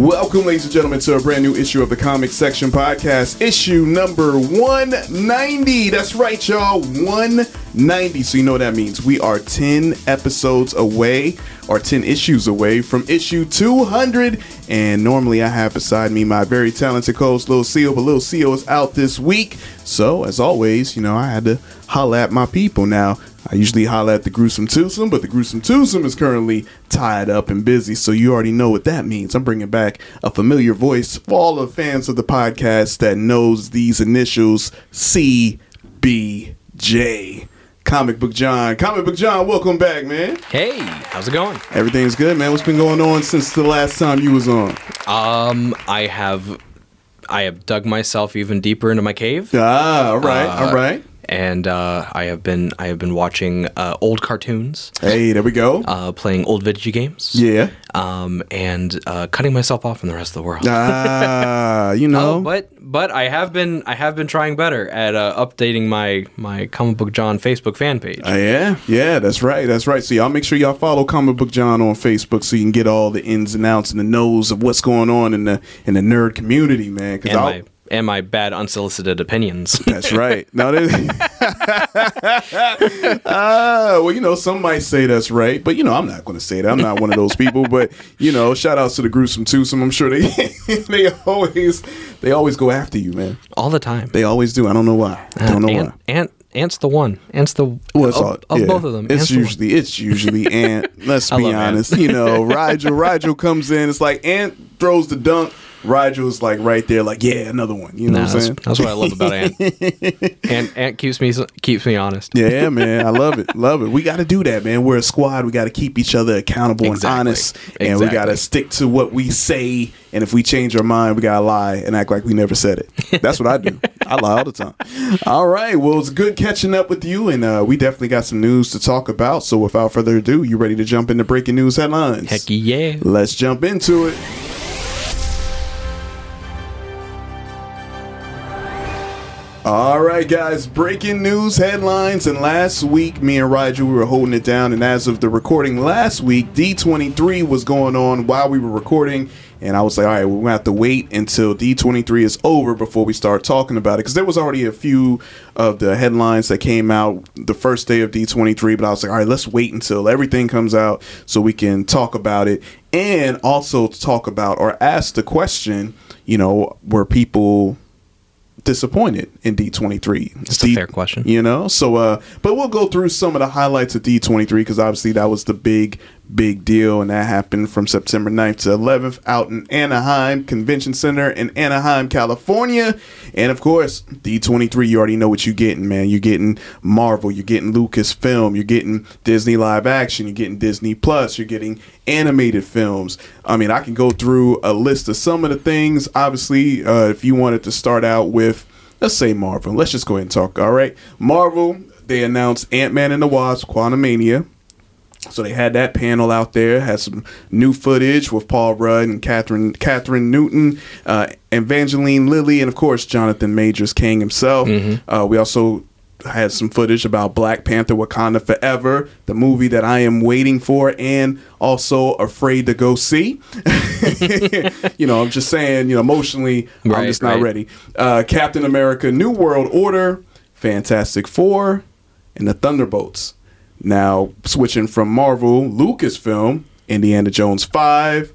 Welcome, ladies and gentlemen, to a brand new issue of the Comic Section Podcast, issue number 190. That's right, y'all, 190. So, you know what that means. We are 10 episodes away, or 10 issues away from issue 200. And normally, I have beside me my very talented co host, Lil Seal, but Lil Seal is out this week. So, as always, you know, I had to holla at my people. Now, I usually holla at the gruesome twosome, but the gruesome twosome is currently tied up and busy, so you already know what that means. I'm bringing back a familiar voice for all the fans of the podcast that knows these initials CBJ. Comic Book John. Comic Book John, welcome back, man. Hey, how's it going? Everything's good, man. What's been going on since the last time you was on? Um, I have, I have dug myself even deeper into my cave, Ah, all right, Uh, all right. And uh, I have been, I have been watching uh, old cartoons, Hey, there we go. uh, playing old video games, yeah. um, and uh, cutting myself off from the rest of the world. Ah, you know. Oh, but but I have been I have been trying better at uh, updating my my comic book John Facebook fan page. Uh, yeah, yeah, that's right, that's right. So y'all make sure y'all follow Comic Book John on Facebook so you can get all the ins and outs and the knows of what's going on in the in the nerd community, man. Because and my bad unsolicited opinions. that's right. No, ah, well, you know, some might say that's right, but you know, I'm not going to say that. I'm not one of those people. But you know, shout outs to the gruesome twosome. I'm sure they they always they always go after you, man. all the time. They always do. I don't know why. I don't know Ant, why. Ant, Ant's the one. Ant's the Well, it's of, all, of yeah. both of them. It's Ant's the usually it's usually Ant. Let's be Ant. honest. You know, Rigel Rigel comes in. It's like Ant throws the dunk. Rigel's like right there, like yeah, another one. You know Nah, what I'm saying? that's what I love about Ant. Ant, Ant keeps me keeps me honest. Yeah, man, I love it, love it. We got to do that, man. We're a squad. We got to keep each other accountable Exactly. and honest, and we got to stick to what we say. And if we change our mind, we gotta lie and act like we never said it. That's what I do. I lie all the time. All right, well, it's good catching up with you, and uh, we definitely got some news to talk about. So, without further ado, you ready to jump into breaking news headlines? Heck yeah! Let's jump into it. All right, guys, breaking news headlines. And last week, me and Rigel, we were holding it down. And as of the recording last week, D23 was going on while we were recording. And I was like, all right, we're going to have to wait until D23 is over before we start talking about it. Because there was already a few of the headlines that came out the first day of D23. But I was like, all right, let's wait until everything comes out so we can talk about it. And also talk about or ask the question, you know, were people disappointed in D23? That's a D- fair question. You know, so uh, but we'll go through some of the highlights of D23 because obviously that was the big, big deal, and that happened from September 9th to 11th out in Anaheim Convention Center in Anaheim, California, and of course D23. You already know what you're getting, man. You're getting Marvel, you're getting Lucasfilm, you're getting Disney live action, you're getting Disney Plus, you're getting animated films. I mean, I can go through a list of some of the things. Obviously, uh, if you wanted to start out with let's say Marvel. Let's just go ahead and talk. All right, Marvel. They announced Ant Man and the Wasp: Quantumania. So they had that panel out there, had some new footage with Paul Rudd and Kathryn Kathryn Newton, uh, Evangeline Lilly, and of course Jonathan Majors King himself. Uh, we also had some footage about Black Panther: Wakanda Forever, the movie that I am waiting for, and also afraid to go see. you know, I'm just saying, you know, emotionally, I'm just not right. ready. Uh, Captain America: New World Order, Fantastic Four, and the Thunderbolts. Now, switching from Marvel, Lucasfilm, Indiana Jones 5,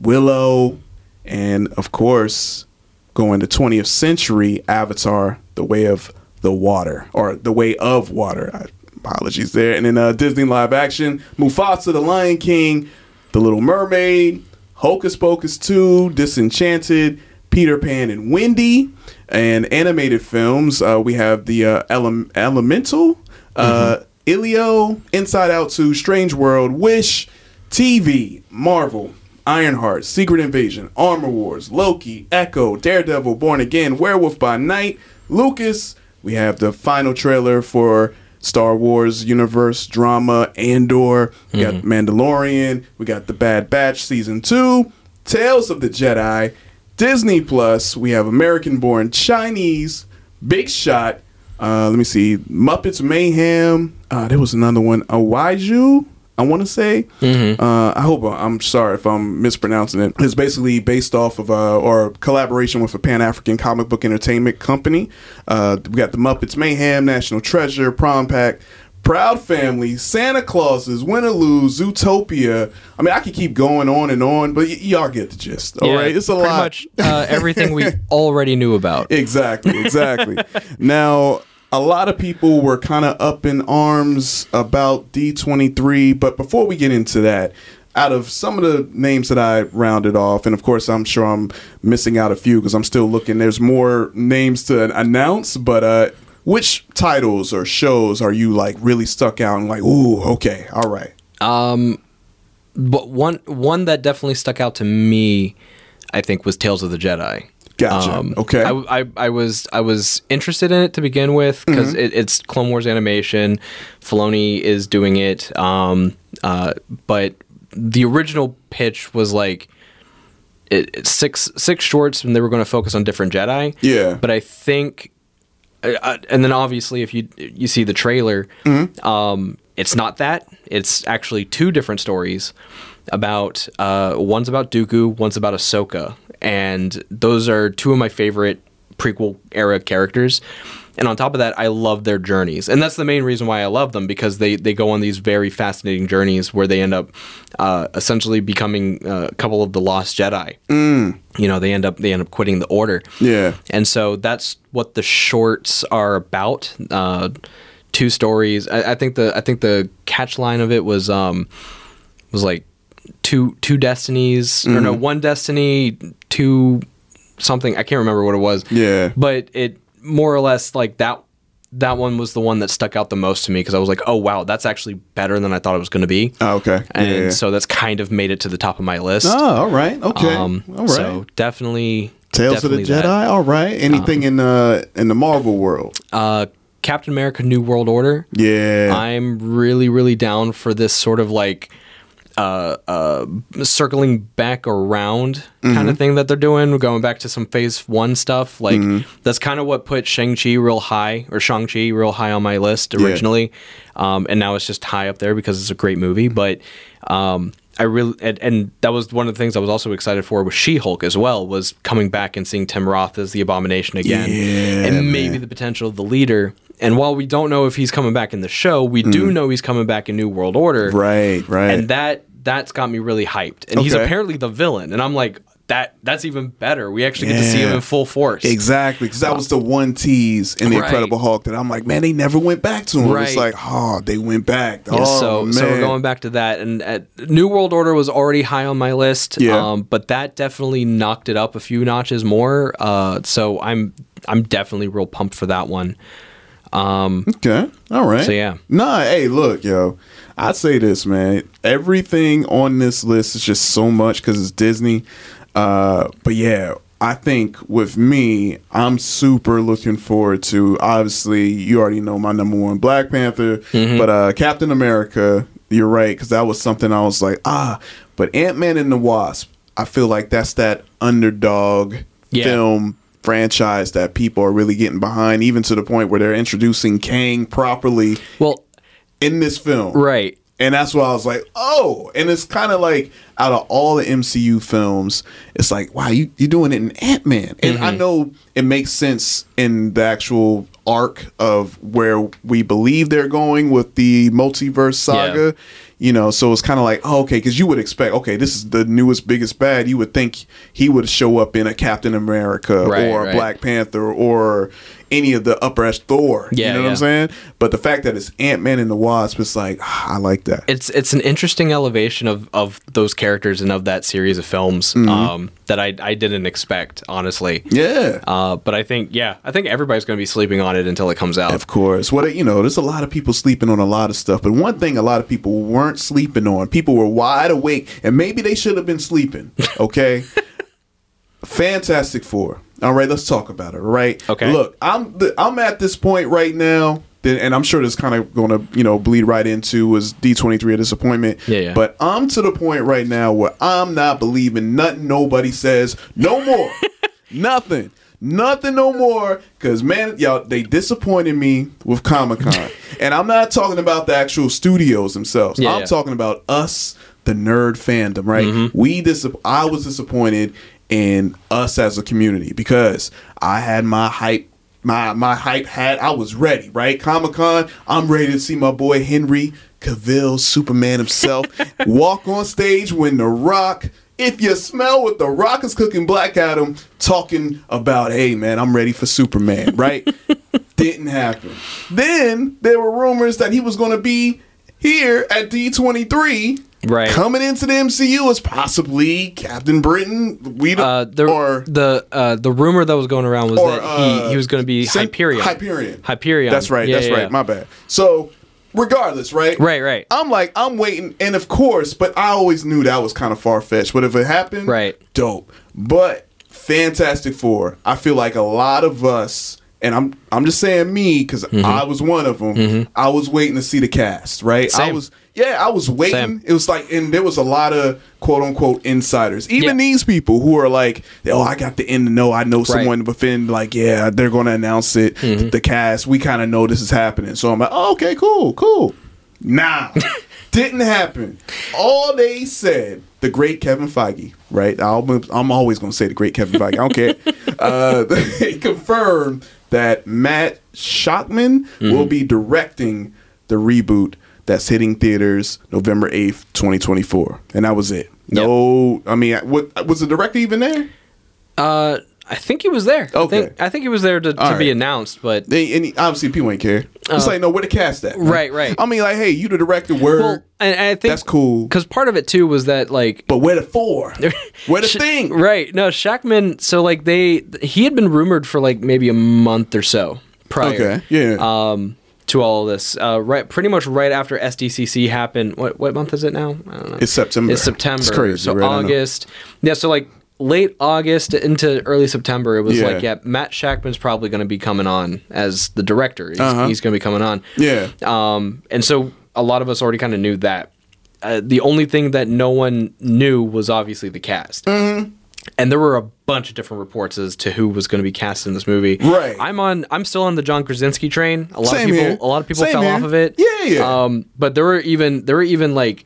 Willow, and of course, going to 20th century Avatar, The Way of the Water, or The Way of Water. I, apologies there. And then uh, Disney live action, Mufasa, The Lion King, The Little Mermaid, Hocus Pocus 2, Disenchanted, Peter Pan and Wendy. And animated films, uh, we have the uh, Ele- Elemental, uh, Elio, Inside Out 2, Strange World, Wish, TV, Marvel, Ironheart, Secret Invasion, Armor Wars, Loki, Echo, Daredevil, Born Again, Werewolf by Night, Lucas. We have the final trailer for Star Wars universe drama Andor. We got Mandalorian. We got The Bad Batch season two, Tales of the Jedi, Disney Plus. We have American Born Chinese, Big Shot. Uh, let me see, Muppets Mayhem. Uh, there was another one, Awaiju. I want to say. Uh, I hope I'm sorry if I'm mispronouncing it. It's basically based off of uh, or collaboration with a Pan African comic book entertainment company. Uh, we got the Muppets Mayhem, National Treasure, Prom Pact. Proud Family, Santa Clauses, Win or Lose, Zootopia. I mean, I could keep going on and on, but y- y'all get the gist. All right, Yeah, it's a pretty lot. much uh, everything we already knew about. Exactly, exactly. now, a lot of people were kind of up in arms about D23, but before we get into that, out of some of the names that I rounded off, and of course, I'm sure I'm missing out a few because I'm still looking. There's more names to announce, but uh, which titles or shows are you like really stuck out and like, ooh, okay, all right. Um, But one one that definitely stuck out to me, I think, was Tales of the Jedi. Um, Gotcha. Okay. I, I, I was I was interested in it to begin with because Mm-hmm. it, it's Clone Wars animation. Filoni is doing it, um, uh, but the original pitch was like it, six six shorts, and they were going to focus on different Jedi. Yeah. But I think, uh, uh, and then obviously, if you you see the trailer, Mm-hmm. um, it's not that. It's actually two different stories about uh, one's about Dooku, one's about Ahsoka, and those are two of my favorite prequel era characters. And on top of that, I love their journeys, and that's the main reason why I love them because they they go on these very fascinating journeys where they end up uh, essentially becoming uh, a couple of the lost Jedi. Mm. You know, they end up they end up quitting the Order. Yeah. And so that's what the shorts are about. Uh, two stories. I, I think the I think the catch line of it was um was like two two destinies or no one destiny two something I can't remember what it was. Yeah. But it more or less like that that one was the one that stuck out the most to me because I was like, oh wow, that's actually better than I thought it was going to be. Oh, okay. And yeah. so that's kind of made it to the top of my list. oh, all right. Okay. Um, all right. So definitely Tales of the definitely Jedi. that. All right. Anything in the in the Marvel world? Uh, Captain America: New World Order. Yeah. I'm really, really down for this sort of like uh, uh, circling back around kind Mm-hmm. of thing that they're doing, going back to some Phase One stuff. Like Mm-hmm. that's kind of what put Shang Chi real high, or Shang Chi real high on my list originally, um, and now it's just high up there because it's a great movie. But um, I really and, and that was one of the things I was also excited for with She Hulk as well was coming back and seeing Tim Roth as the Abomination again, Yeah, and maybe the potential of the leader. And while we don't know if he's coming back in the show, we do know he's coming back in New World Order. Mm. Right, right. And that that's got me really hyped. And he's apparently the villain. And I'm like, that that's even better. We actually get to see him in full force. Exactly, because that was the one tease in the Right. Incredible Hulk that I'm like, man, they never went back to him. It's like, oh, they went back. Yeah, oh, so man. so we're going back to that, and uh, New World Order was already high on my list. Yeah. Um, but that definitely knocked it up a few notches more. Uh, so I'm I'm definitely real pumped for that one. Okay, all right. So, yeah. Nah, hey, look, yo, I'd say this, man. Everything on this list is just so much because it's Disney. Uh, but yeah, I think with me, I'm super looking forward to. Obviously, you already know my number one, Black Panther, Mm-hmm. but uh, Captain America. You're right because that was something I was like, ah. But Ant Man and the Wasp, I feel like that's that underdog Yeah. film franchise that people are really getting behind, even to the point where they're introducing Kang properly Well, in this film. right. And that's why I was like, oh. And it's kind of like out of all the MCU films, it's like, wow, you, you're doing it in Ant Man. And I mm-hmm. know it makes sense in the actual arc of where we believe they're going with the multiverse saga. You know, so it's kind of like, oh, okay, because you would expect, okay, this is the newest, biggest bad. You would think he would show up in a Captain America Right, or a right. Black Panther or any of the upper edge Thor. Yeah, you know what. I'm saying? But the fact that it's Ant Man and the Wasp, it's like, ah, I like that. It's it's an interesting elevation of of those characters and of that series of films Mm-hmm. um, that I, I didn't expect, honestly. Yeah. Uh, but I think, yeah, I think everybody's going to be sleeping on it until it comes out. Of course. What you know, there's a lot of people sleeping on a lot of stuff, but one thing a lot of people weren't sleeping on, people were wide awake, and maybe they should have been sleeping. Okay. Fantastic Four. All right, let's talk about it. all Right. Okay. Look, I'm the, I'm at this point right now, and I'm sure this kind of going to you know bleed right into was D23 a disappointment. Yeah, yeah. But I'm to the point right now where I'm not believing nothing nobody says no more. Nothing. Nothing no more. Cause man, y'all, they disappointed me with Comic Con. and I'm not talking about the actual studios themselves. Yeah, I'm yeah. talking about us, the nerd fandom, right? Mm-hmm. We dis- I was disappointed in us as a community because I had my hype. My my hype hat, I was ready, right? Comic Con, I'm ready to see my boy Henry Cavill, Superman himself, walk on stage when The Rock if you smell what the Rock is cooking Black Adam talking about, hey man, I'm ready for Superman, right? Didn't happen. Then there were rumors that he was going to be here at D23, Right. Coming into the MCU as possibly Captain Britain. We don't, Uh, the or the uh, the rumor that was going around was or, that uh, he, he was going to be Cent- Hyperion. Hyperion. Hyperion. That's right. Yeah, that's yeah, right. yeah. My bad. So, regardless, right? Right, right. I'm like, I'm waiting, and of course, but I always knew that was kind of far fetched. But if it happened, Right. dope. But Fantastic Four, I feel like a lot of us, and I'm I'm just saying me because Mm-hmm. I was one of them. I was waiting to see the cast. Right. I was. Yeah, I was waiting. Same. It was like, and there was a lot of quote unquote insiders. Even Yeah. these people who are like, oh, I got the end to know. I know Right. Mm-hmm. someone within, like, yeah, they're going to announce it. The cast, we kind of know this is happening. So I'm like, oh, okay, cool, cool. Nah, didn't happen. All they said, the great Kevin Feige, right? I'll, I'm always going to say the great Kevin Feige. I don't care. Uh, they confirmed that Matt Shakman will be directing the reboot that's hitting theaters November 8th, 2024. And that was it. No, I mean, what was the director even there? Uh, I think he was there. I Okay. think, I think he was there to, to All be announced, but They, and he- obviously, people ain't care. it's like, no, where the cast at? Uh, Right, right. I mean, like, hey, you the director, word. well, and, and I think That's cool. because part of it too was that like but where the four? where the Sh- thing? Right. No, Shakman. So like they, he had been rumored for like maybe a month or so prior. Okay, yeah. Um, to all of this, uh, right, pretty much right after SDCC happened. What what month is it now? I don't know. It's September. It's September. It's crazy, So right? August. Yeah. So like late August into early September, it was Yeah. like yeah, Matt Shakman's probably going to be coming on as the director. He's, Uh-huh. he's going to be coming on. Yeah. Um, and so a lot of us already kind of knew that. Uh, the only thing that no one knew was obviously the cast. Mm-hmm. And there were a bunch of different reports as to who was going to be cast in this movie. Right. I'm on. I'm still on the John Krasinski train. A lot Same of people. here. A lot of people Same fell here. off of it. Yeah, yeah. Um, but there were even. There were even like.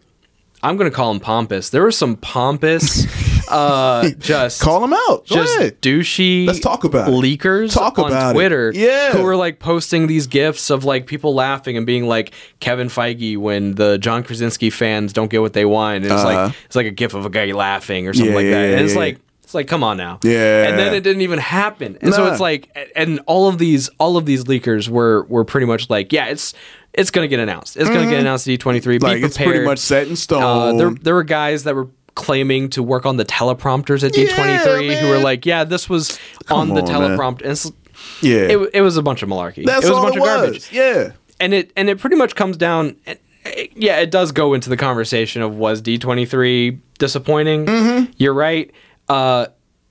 I'm going to call him pompous. There were some pompous. uh, just Call them out. Go just ahead. douchey Let's talk about it. leakers Talk on about it. Twitter Yeah. who were like posting these gifs of like people laughing and being like Kevin Feige when the John Krasinski fans don't get what they want and it's Uh-huh. like it's like a gif of a guy laughing or something Yeah, like yeah, that yeah, and it's yeah, like it's like come on now Yeah. and then it didn't even happen and so it's like and all of these all of these leakers were were pretty much like yeah it's it's gonna get announced it's gonna get announced at D23 be Mm-hmm. Like, it's pretty much set in stone. Uh, there, there were guys that were claiming to work on the teleprompters at D23 Yeah, who were like, yeah, this was Come on the on, teleprompter. And yeah. it, it was a bunch of malarkey. That's it was all a bunch it of was. garbage. Yeah. And it and it pretty much comes down. it- it- yeah, it does go into the conversation of was D23 disappointing? Mm-hmm. You're right. Uh,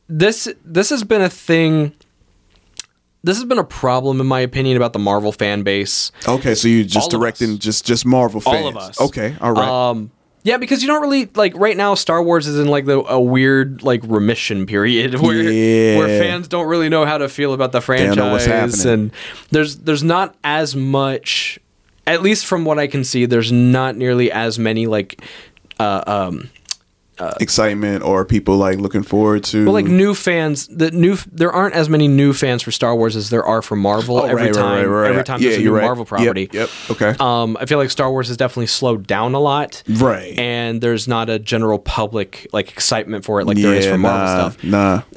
this this has been a thing. This has been a problem, in my opinion, about the Marvel fan base. Okay, so you're just All directing us. just just Marvel fans. All of us. Okay, all right. Um, yeah, because you don't really like right now. Star Wars is in like the a weird like remission period where Yeah. where fans don't really know how to feel about the franchise, know what's happening. and there's there's not as much, at least from what I can see, there's not nearly as many like. Uh, um, Excitement or people like looking forward to well, like new fans. The new there aren't as many new fans for Star Wars as there are for Marvel. Oh, every right, time, right, right. every time Yeah, there's a new. Marvel property. Yep. Okay. Um, I feel like Star Wars has definitely slowed down a lot. Right. And there's not a general public like excitement for it like there is for Marvel nah, stuff.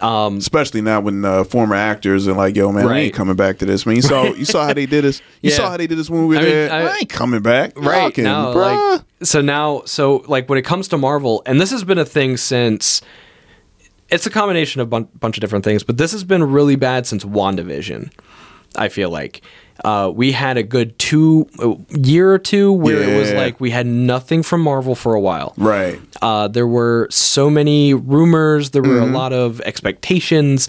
Nah. Um, Especially not when uh, former actors are like, "Yo, man, we Right. ain't coming back to this." Man, you saw you saw how they did this. You Yeah. saw how they did this when we were I mean, there. I, I- ain't coming back. Right now, bruh. like so now, so like when it comes to Marvel, and this has been a thing since. It's a combination of a bun- bunch of different things, but this has been really bad since WandaVision. I feel like uh, we had a good two a year or two where it was like we had nothing from Marvel for a while. Right. Uh, there were so many rumors. There were a lot of expectations.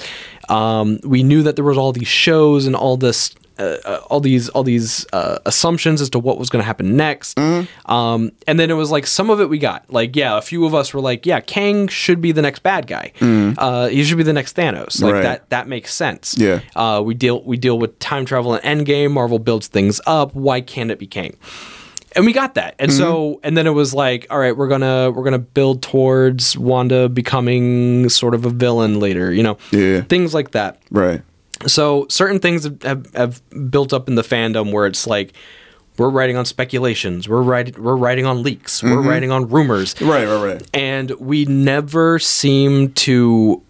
Um, we knew that there was all these shows and all this, uh, uh, all these, all these uh, assumptions as to what was going to happen next. Um, and then it was like some of it we got. Like, yeah, a few of us were like, yeah, Kang should be the next bad guy. Uh, he should be the next Thanos. Like Right. that. That makes sense. Yeah. Uh, we deal we deal with time travel and Endgame. Marvel builds things up. Why can't it be Kang? and we got that and so Mm-hmm. and then it was like all right we're gonna we're gonna build towards wanda becoming sort of a villain later you know Yeah. things like that Right. So certain things have, have, built up in the fandom where it's like we're writing on speculations we're writing we're writing on leaks we're writing on rumors Mm-hmm. Right. Right. Right. and we never seem to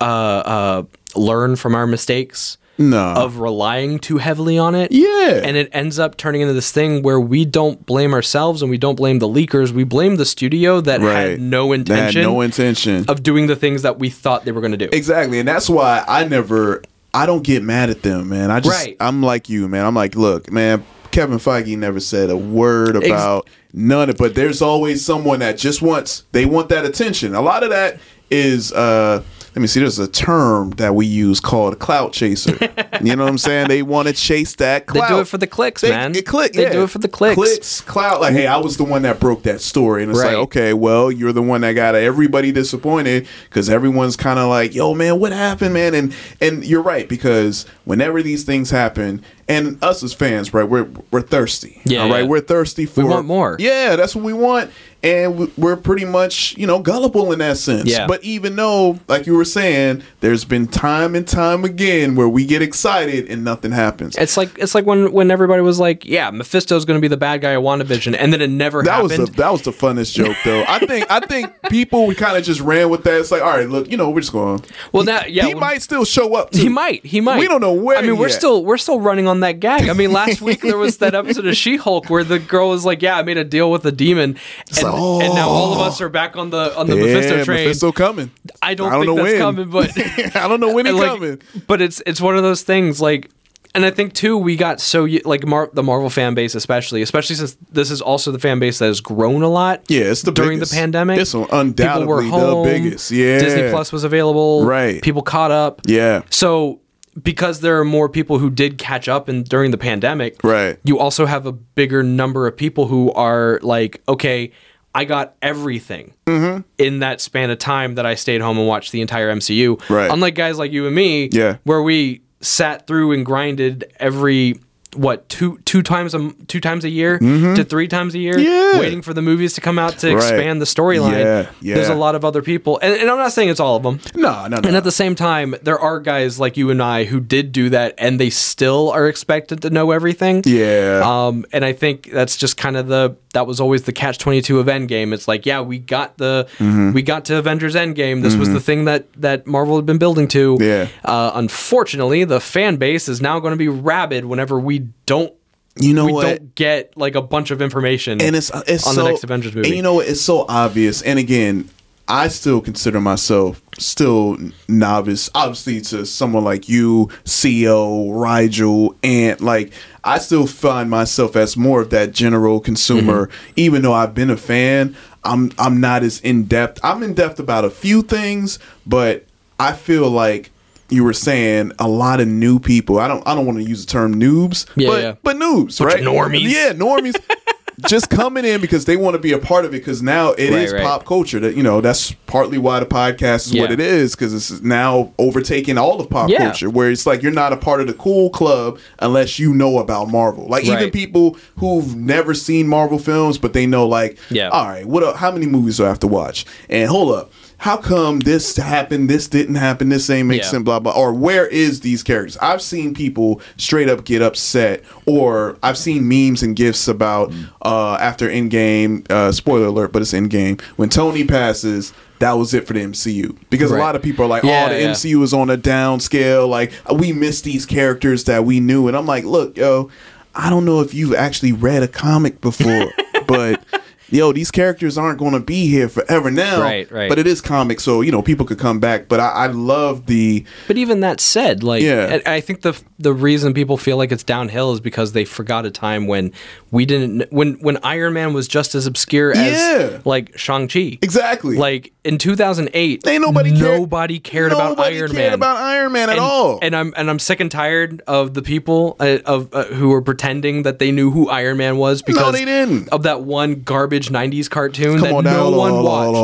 uh, uh, learn from our mistakes No. of relying too heavily on it. Yeah. And it ends up turning into this thing where we don't blame ourselves and we don't blame the leakers. We blame the studio that right. had no intention had no intention. of doing the things that we thought they were going to do. Exactly, and that's why I never, I don't get mad at them, man. I just, Right. I'm like you, man. I'm like, look, man. Kevin Feige never said a word about none of, but there's always someone that just wants, they want that attention. A lot of that is, uh, let me see. There's a term that we use called clout chaser. you know what I'm saying? They want to chase that They do it for the clicks, They- man. It click. They yeah. do it for the clicks. Clicks, clout. Like, hey, I was the one that broke that story, and it's Right. like, okay, well, you're the one that got everybody disappointed because everyone's kind of like, yo, man, what happened, man? And and you're right because whenever these things happen, and us as fans, right, we're we're thirsty. Yeah, all right, yeah. we're thirsty for We want more. Yeah, that's what we want, and we- we're pretty much you know gullible in that sense. Yeah. But even though, like you were saying, there's been time and time again where we get excited and nothing happens. It's like it's like when when everybody was like, "Yeah, Mephisto's going to be the bad guy of WandaVision," and then it never That happened. was the that was the funnest joke though. I think I think people we kind of just ran with that. It's like, all right, look, you know, we're just going. well, now, yeah, he well- might still show up. Too. He might. He might. We don't know where I mean, we're yet. still we're still running on that gag. I mean, last week there was that episode of She-Hulk where the girl was like, "Yeah, I made a deal with the demon," and, like, and now all of us are back on the on the yeah, Mephisto train. Mephisto coming. I don't, I don't think know that's when. coming, but I don't know when he's like, coming. But it's it's one of those things like. And I think too, we got so like Mar- the Marvel fan base, especially, especially since this is also the fan base that has grown a lot. Yeah, it's the during biggest. the pandemic. It's People undoubtedly were home. the biggest. Yeah, Disney Plus was available. Right. People caught up. Yeah, So because there are more people who did catch up and during the pandemic, Right. You also have a bigger number of people who are like, okay, I got everything Mm-hmm. in that span of time that I stayed home and watched the entire MCU. Right. Unlike guys like you and me, Yeah. where we sat through and grinded every what two two times a two times a year to three times a year, Mm-hmm. Yeah. waiting for the movies to come out to Right. expand the storyline. Yeah, yeah. There's a lot of other people, and, and I'm not saying it's all of them. no, no, no. And at the same time, there are guys like you and I who did do that, and they still are expected to know everything. yeah, Um, and I think that's just kind of the that was always the catch twenty two of Endgame. It's like, yeah, we got the Mm-hmm. we got to Avengers Endgame. This was the thing that that Marvel had been building to. Yeah. Uh, unfortunately, the fan base is now going to be rabid whenever we don't. you know we what? don't get like a bunch of information and it's it's on so, the next Avengers movie. And you know what? It's so obvious. And again, I still consider myself still novice. Obviously, to someone like you, CEO, Rigel, and like I still find myself as more of that general consumer. Mm-hmm. Even though I've been a fan, I'm I'm not as in depth. I'm in depth about a few things, but I feel like. You were saying a lot of new people. I don't. I don't want to use the term noobs, Yeah, but yeah. but noobs, Bunch right? normies. Yeah, normies. just coming in because they want to be a part of it because now it is Right, right. pop culture that you know that's partly why the podcast is what it is because it's now overtaking all of pop Yeah. culture where it's like you're not a part of the cool club unless you know about marvel like even people who've never seen marvel films but they know like Yeah. all right what how many movies do i have to watch and hold up how come this happened this didn't happen this ain't make Yeah. sense blah blah or where is these characters i've seen people straight up get upset or i've seen memes and gifs about uh after endgame uh spoiler alert but it's endgame when tony passes that was it for the MCU because a lot of people are like, Yeah, "Oh, the yeah. MCU is on a down scale. Like we miss these characters that we knew." And I'm like, "Look, yo, I don't know if you've actually read a comic before, but yo, these characters aren't going to be here forever now. Right, right. But it is comic, so you know people could come back. But I, I love the But even that said, like, Yeah. I I think the the reason people feel like it's downhill is because they forgot a time when we didn't when when Iron Man was just as obscure as Yeah. like Shang Chi. exactly Like in 2008, Ain't nobody cared- nobody cared about Nobody Iron cared Man. about Iron Man at and, all. And I'm and I'm sick and tired of the people uh, of uh, who were pretending that they knew who Iron Man was because they didn't. of that one garbage '90s cartoon Come that on no one watched.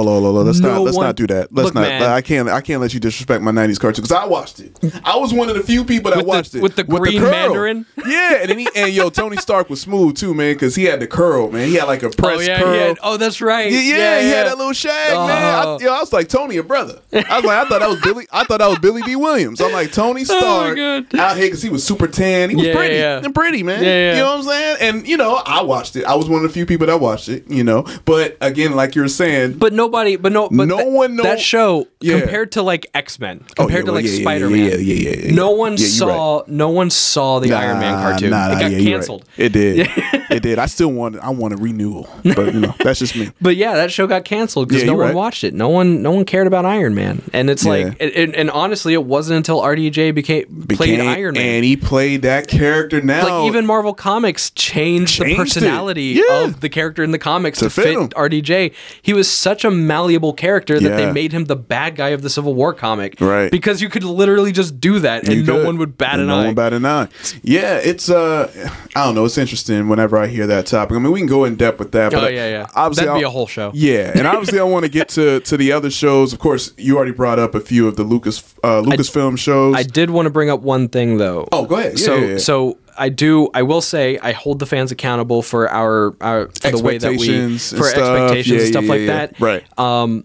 Let's No not let's not do that. Let's not. I can't I can't let you disrespect my '90s cartoon because I watched it. I was one of the few people that watched it with the green. Mandarin? Yeah, and then he and yo Tony Stark was smooth too, man, because he had the curl, man. He had like a oh, press oh yeah, curl. had- oh that's right. Yeah, yeah, he had that little shag, uh-huh. man. I, Oh. yo, I was like Tony, your brother. I was like, I thought that was Billy. I thought that was Billy Dee Williams. I'm like Tony Oh, Stark God. out here because he was super tan. He was Yeah, pretty yeah. and pretty, man. Yeah, yeah. You know what I'm saying? And you know, I watched it. I was one of the few people that watched it. You know, but again, like you're saying, But nobody, but no, but No th- one know- that show Yeah. compared to like X Men, Oh, compared yeah, to like yeah, Spider Man. yeah, yeah, yeah. No one saw, no one saw the Iron Man cartoon. nah, nah, it got you're right. canceled. It did. it did. I still want. I want a renewal, but you know, that's just me. But yeah, that show got canceled because no one right. watched it. No one, no one cared about Iron Man, and it's like, and, and, and honestly, it wasn't until RDJ became played Iron Man. and he played that character. Now, like even Marvel Comics changed, the Changed it. personality of the character in the comics To to, fit fit. RDJ. He was such a malleable character that Yeah. they made him the bad guy of the Civil War comic. Right. Because you could literally just do that and You no could. one would bat And an no eye. one bat an eye. Yeah, it's uh, I don't know. It's interesting whenever I hear that topic. I mean, we can go in depth with that. But Oh, yeah, yeah. Obviously, That'd be I'll- a whole show. Yeah, and obviously, I want to get to to the other shows. Of course, you already brought up a few of the Lucas uh, Lucasfilm shows. I did want to bring up one thing though. Oh, go ahead. Yeah, so yeah, yeah. so I do. I will say I hold the fans accountable for our, our for the way that we for expectations Yeah, and stuff yeah, like yeah, that. Right. Um,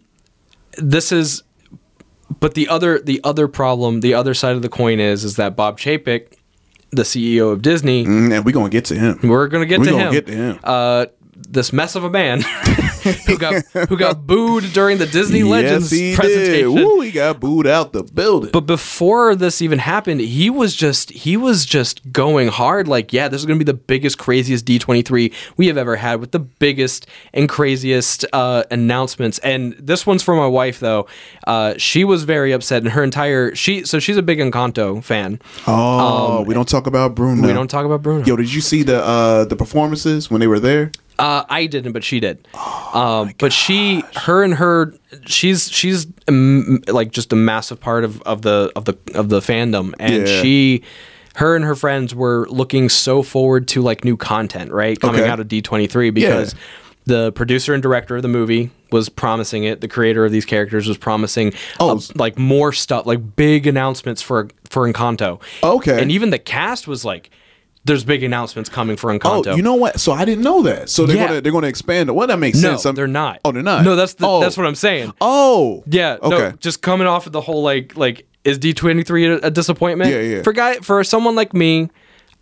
This is. But the other the other problem, the other side of the coin is is that Bob Chapek, the CEO of Disney, Mm, and we're gonna get to him. we're gonna get We to gonna him. get to him. Uh, this mess of a man who got who got booed during the Disney Legends yes, he presentation. did. Woo, he got booed out the building. But before this even happened, he was just he was just going hard. Like, yeah, this is going to be the biggest, craziest D23 we have ever had, with the biggest and craziest uh, announcements. And this one's for my wife, though. Uh, she was very upset, and her entire she so she's a big Encanto fan. oh, we don't talk about Bruno. um, We don't talk about Bruno. Yo, did you see the uh the performances when they were there? Uh, I didn't, but she did. Oh um, but she, her, and her, she's she's um, like just a massive part of, of the of the of the fandom, and Yeah. she, her and her friends were looking so forward to like new content, right, coming Okay. out of D twenty three because. The producer and director of the movie was promising it. The creator of these characters was promising Oh. uh, like more stuff, like big announcements for for Encanto. Okay. and even the cast was like, "There's big announcements coming for Encanto." Oh, you know what? So I didn't know that. So they're Yeah. gonna they're gonna expand it. Well, that makes No, sense. I'm- they're not. Oh, they're not. No, that's the, oh. that's what I'm saying. Oh, Yeah. Okay. No, just coming off of the whole like like is D23 a, a disappointment? Yeah, yeah. For guy for someone like me,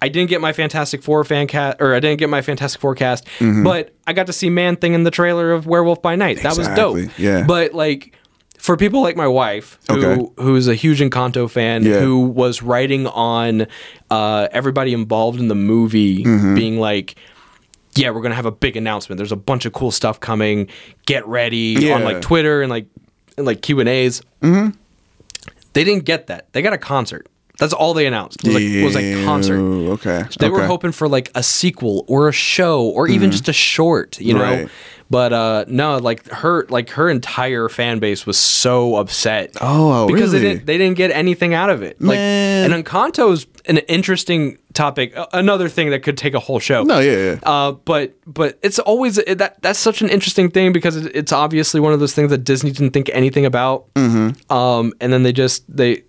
I didn't get my Fantastic Four fan cast or I didn't get my Fantastic Four cast, mm-hmm. but I got to see Man Thing in the trailer of Werewolf by Night. That was dope. yeah. But like for people like my wife, who Okay. who's a huge Encanto fan, Yeah. who was writing on uh, everybody involved in the movie Mm-hmm. being like, yeah, we're gonna have a big announcement. There's a bunch of cool stuff coming. Get ready Yeah. on like Twitter and like and like Q and A's. Mm-hmm. They didn't get that. They got a concert. That's all they announced. Was, like, was a concert. Okay. They were hoping for like a sequel or a show or even just a short, you know. Right. But uh no, like her like her entire fan base was so upset. Oh, because they really? didn't they didn't get anything out of it. Like Man. and Encanto's an interesting topic, another thing that could take a whole show. No, yeah, yeah. Uh, but but it's always it, that that's such an interesting thing because it, it's obviously one of those things that Disney didn't think anything about. Mm-hmm. Um, and then they just they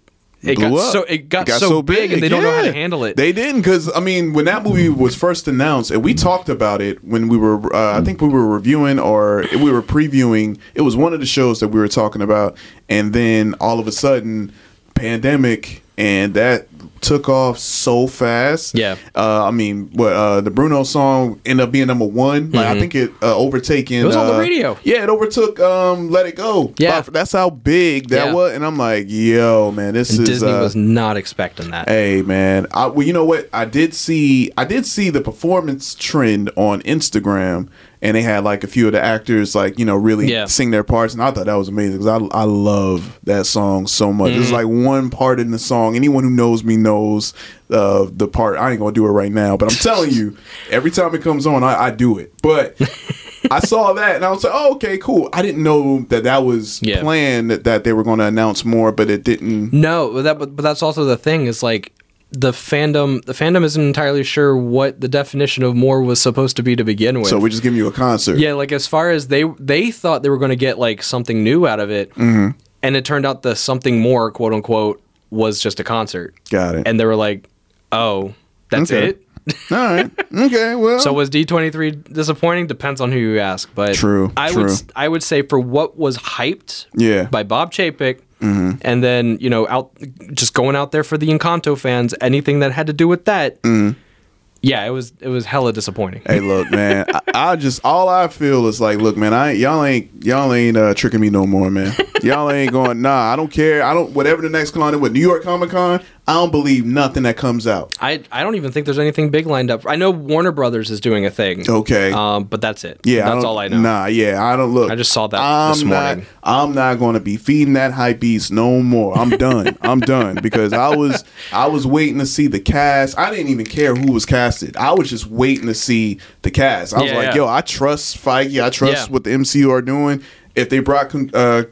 it got up. so it got, so, big, and they don't know how to handle it. They didn't because I mean when that movie was first announced and we talked about it when we were uh, I think we were reviewing or we were previewing. It was one of the shows that we were talking about, and then all of a sudden, pandemic and that took off so fast. Yeah. Uh, I mean, what uh, the Bruno song ended up being number one. Like I think it uh, overtaken. Mm-hmm. It was on the uh, radio. Yeah, it overtook um, "Let It Go." Yeah. that's how big that Yeah. was. And I'm like, yo, man, this and is Disney uh, was not expecting that. Hey man, I, well, you know what? I did see I did see the performance trend on Instagram, and they had like a few of the actors like you know really Yeah. sing their parts, and I thought that was amazing because I I love that song so much. There's Mm-hmm. like one part in the song. Anyone who knows me knows uh, the part. I ain't gonna do it right now, but I'm telling you, every time it comes on, I, I do it. But I saw that and I was like, oh, okay, cool. I didn't know that that was Yeah. planned that, that they were going to announce more, but it didn't. No, but that but, but that's also the thing is like the fandom the fandom isn't entirely sure what the definition of more was supposed to be to begin with. So we're just give you a concert. yeah, like as far as they they thought they were going to get like something new out of it, Mm-hmm. and it turned out the something more quote unquote was just a concert, Got it. and they were like, oh, that's Okay. it. All right. Okay. Well. So was D twenty three disappointing? Depends on who you ask, but True, I true. would I would say for what was hyped, Yeah. By Bob Chapek, and then you know out just going out there for the Encanto fans, anything that had to do with that, yeah, it was it was hella disappointing. Mm-hmm. Hey, look, man. I, I just all I feel is like, look, man. I y'all ain't y'all ain't uh, tricking me no more, man. Y'all ain't going. Nah, I don't care. I don't. Whatever the next con with New York Comic Con, I don't believe nothing that comes out. I I don't even think there's anything big lined up. I know Warner Brothers is doing a thing. Okay. um, but that's it. Yeah, that's don't- all I know. Nah, yeah, I don't look. I just saw that I'm this not, morning. I'm not going to be feeding that hype beast no more. I'm done. I'm done because I was I was waiting to see the cast. I didn't even care who was casted. I was just waiting to see the cast. I was Yeah, like, yeah. yo, I trust Feige. I trust Yeah. what the MCU are doing. If they brought uh,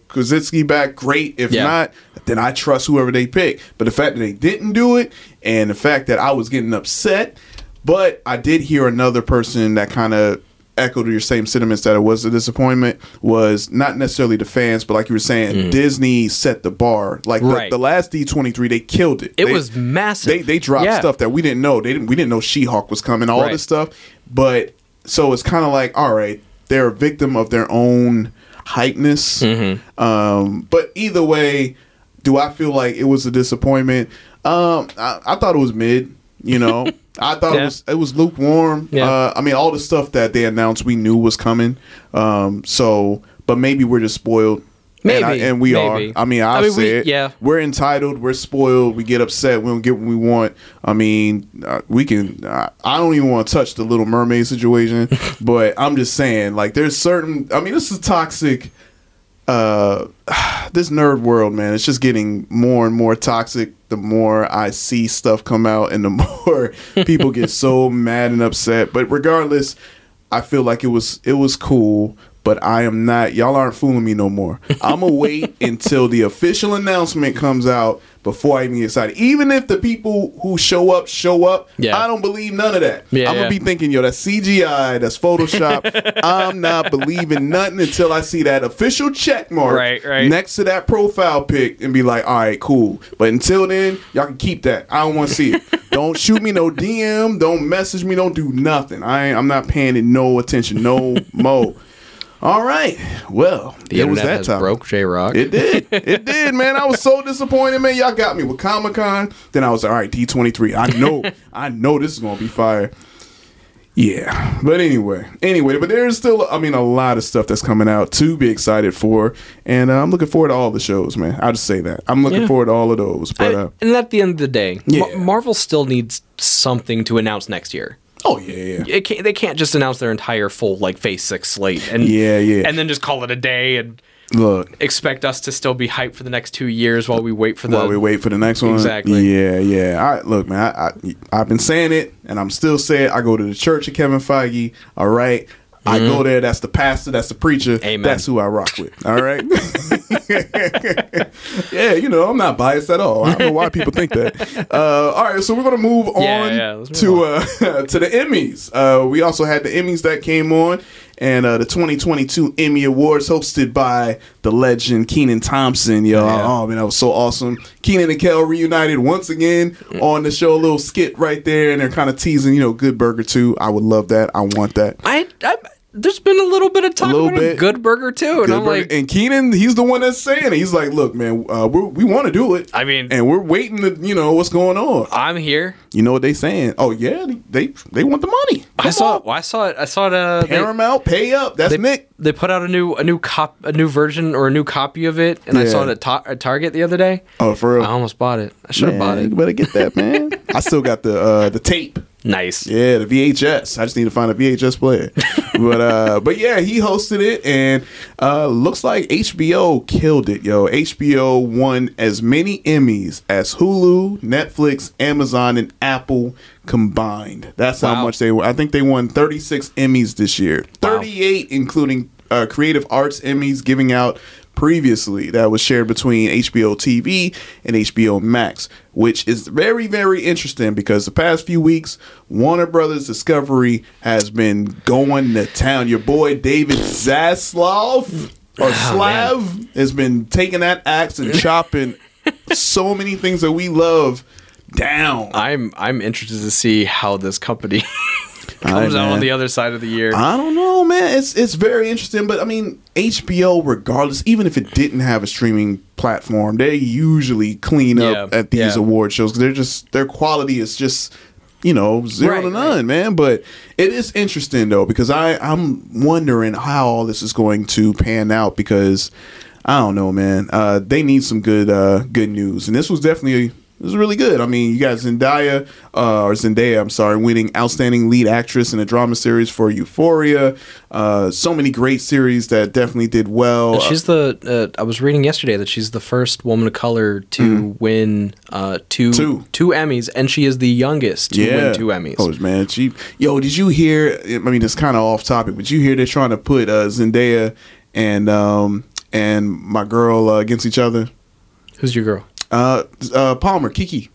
back, great. If Yeah. not, then I trust whoever they pick. But the fact that they didn't do it, and the fact that I was getting upset, but I did hear another person that kind of echoed your same sentiments that it was a disappointment was not necessarily the fans, but like you were saying, Disney set the bar. Like the, Mm. Right. the last D twenty three, they killed it. It They- was massive. They they dropped Yeah. stuff that we didn't know. They didn't we didn't know She Hulk was coming. All Right. this stuff, but so it's kind of like all right, they're a victim of their own hypeness. Mm-hmm. Um, but either way, do I feel like it was a disappointment? Um, I, I thought it was mid. You know, I thought it was it was lukewarm. Yeah. Uh, I mean, all the stuff that they announced, we knew was coming. Um, so, but maybe we're just spoiled. And, I- and we maybe. are. I mean, I'll I mean, say we- it. yeah. we're entitled. We're spoiled. We get upset. We don't get what we want. I mean, uh, we can. Uh, I don't even want to touch the Little Mermaid situation, but I'm just saying, like, there's certain. I mean, this is toxic. Uh, this nerd world, man, it's just getting more and more toxic. The more I see stuff come out, and the more people get so mad and upset. But regardless, I feel like it was it was cool. But I am not. Y'all aren't fooling me no more. I'm gonna wait until the official announcement comes out before I even get excited. Even if the people who show up show up, Yeah. I don't believe none of that. Yeah, I'm gonna yeah. be thinking, yo, that's CGI, that's Photoshop. I'm not believing nothing until I see that official check mark Right, right. next to that profile pic and be like, all right, cool. But until then, y'all can keep that. I don't want to see it. don't shoot me no DM. Don't message me. Don't do nothing. I ain't, I'm not paying it no attention. No mo. All right. Well, The it was that time. broke J Rock. It did. It did, man. I was so disappointed, man. Y'all got me with Comic Con. Then I was like, all right, D23. I know, I know this is gonna be fire. Yeah. But anyway, anyway, but there's still, I mean, a lot of stuff that's coming out to be excited for, and uh, I'm looking forward to all the shows, man. I'll just say that. I'm looking Yeah. forward to all of those. But I- uh, and at the end of the day, Yeah. Ma- Marvel still needs something to announce next year. Oh yeah, yeah. It can't, they can't just announce their entire full like Phase Six slate and Yeah, yeah. and then just call it a day and Look, expect us to still be hyped for the next two years while we wait for the while we wait for the next one. Exactly. Yeah, yeah. I look, man. I, I I've been saying it, and I'm still saying. it. I go to the church of Kevin Feige. All right. I go there. That's the pastor. That's the preacher. Mm-hmm. Amen. That's who I rock with. All right. yeah, you know I'm not biased at all. I don't know why people think that. Uh, all right, so we're gonna move on Yeah, yeah, let's to move uh, to the Emmys. Uh, we also had the Emmys that came on, and uh, the 2022 Emmy Awards hosted by the legend Kenan Thompson. Yo, Yeah. oh man, that was so awesome. Kenan and Kel reunited once again on the show. A little skit right there, and they're kind of teasing, you know, Good Burger too. I would love that. I want that. I, I there's been a little bit of talk little about bit. a good burger too, and Good I'm Burger- like, and Kenan, he's the one that's saying it. He's like, look, man, uh, we're, we want to do it. I mean- and we're waiting to, you know, what's going on. I'm here. You know what they saying? Oh yeah, they they want the money. I saw on. well, I saw it. I saw it. Uh, they, Paramount, pay up. That's they, Nick. they put out a new a new cop a new version or a new copy of it, and I saw it at, ta- at Target the other day. Oh, for real. I almost bought it. I should have bought it. You better get that, man. I still got the uh, the tape. Nice. Yeah, the VHS. I just need to find a VHS player. but uh, but yeah, he hosted it, and uh, looks like HBO killed it, yo. HBO won as many Emmys as Hulu, Netflix, Amazon, and Apple combined. That's how much they were. I think they won 36 Emmys this year, 38 including uh, Creative Arts Emmys, giving out previously that was shared between HBO TV and HBO Max, which is very, very interesting because the past few weeks, Warner Brothers Discovery has been going to town. Your boy David Zaslav or oh, Slav has been taking that axe and chopping so many things that we love down. I'm I'm interested to see how this company Comes out on the other side of the year. I don't know, man. It's it's very interesting, but I mean, HBO, regardless, even if it didn't have a streaming platform, they usually clean up Yeah, at these yeah. award shows. 'cause They're just their quality is just you know zero Right, to none, right. man. But it is interesting though because I I'm wondering how all this is going to pan out because I don't know, man. Uh, they need some good uh, good news, and this was definitely. It was really good. I mean, you got Zendaya, uh, or Zendaya, I'm sorry, winning Outstanding Lead Actress in a Drama Series for Euphoria. Uh, so many great series that definitely did well. And she's the. Uh, I was reading yesterday that she's the first woman of color to win uh, two, Mm-hmm. Two. two Emmys, and she is the youngest to win two Emmys. Oh man, she yo, did you hear? I mean, it's kind of off topic, but you hear they're trying to put uh, Zendaya and um and my girl uh, against each other. Who's your girl? Uh, uh, Palmer, Keke,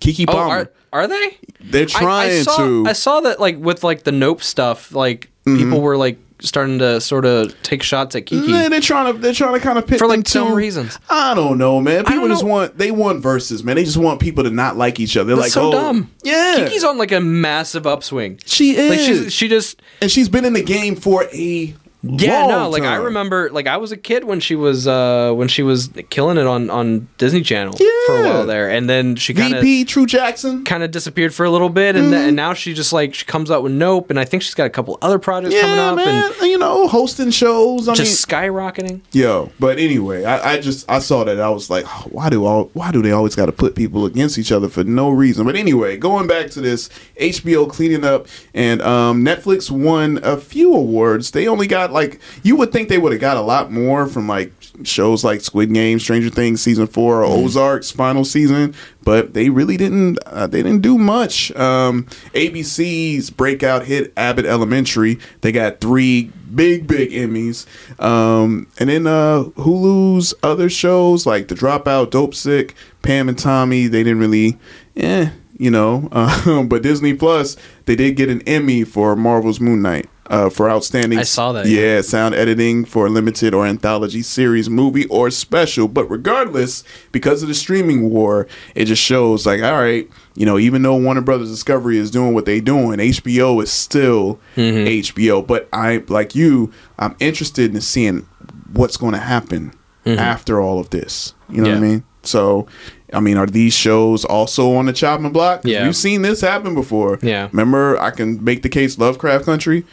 Keke Oh, Palmer. are, are they? they're trying I, saw, to. I saw that like with like the Nope stuff, like Mm-hmm. people were like starting to sort of take shots at Keke. Yeah, they're trying to they're trying to kind of pit For, like, two- reasons. I don't know, man. People just know. want they want verses, man. They just want people to not like each other. They're That's like, so oh, dumb. Yeah, Keke's on like a massive upswing. She Like is. she's, she just and she's been in the game for a yeah no like I remember like I was a kid when she was uh when she was killing it on on Disney Channel for a while there, and then she kind of VP True Jackson. kind of disappeared for a little bit, and, th- and now she just like she comes out with Nope, and I think she's got a couple other projects coming Yeah, up, man. and you know, hosting shows. I just mean, skyrocketing. Yo, but anyway, I, I just I saw that I was like, oh, why do all why do they always got to put people against each other for no reason? But anyway, going back to this HBO cleaning up and um, Netflix won a few awards. They only got like you would think they would have got a lot more from like shows like Squid Game, Stranger Things season four, or Ozark's final season, but they really didn't. Uh, they didn't do much. Um, ABC's breakout hit Abbott Elementary. They got three big big Emmys. Um, and then uh, Hulu's other shows like The Dropout, Dopesick, Pam and Tommy. They didn't really, eh, you know. Um, but Disney Plus, they did get an Emmy for Marvel's Moon Knight. Uh, for outstanding, I saw that, Yeah, yeah. sound editing for a limited or anthology series, movie, or special. But regardless, because of the streaming war, it just shows like, all right, you know, even though Warner Brothers Discovery is doing what they're doing, HBO is still Mm-hmm. HBO. But I, like you, I'm interested in seeing what's going to happen after all of this. You know what I Mm-hmm. Mean? So, I mean, are these shows also on the chopping block? Yeah. we've seen this happen before. Yeah. Remember, I can make the case Lovecraft Country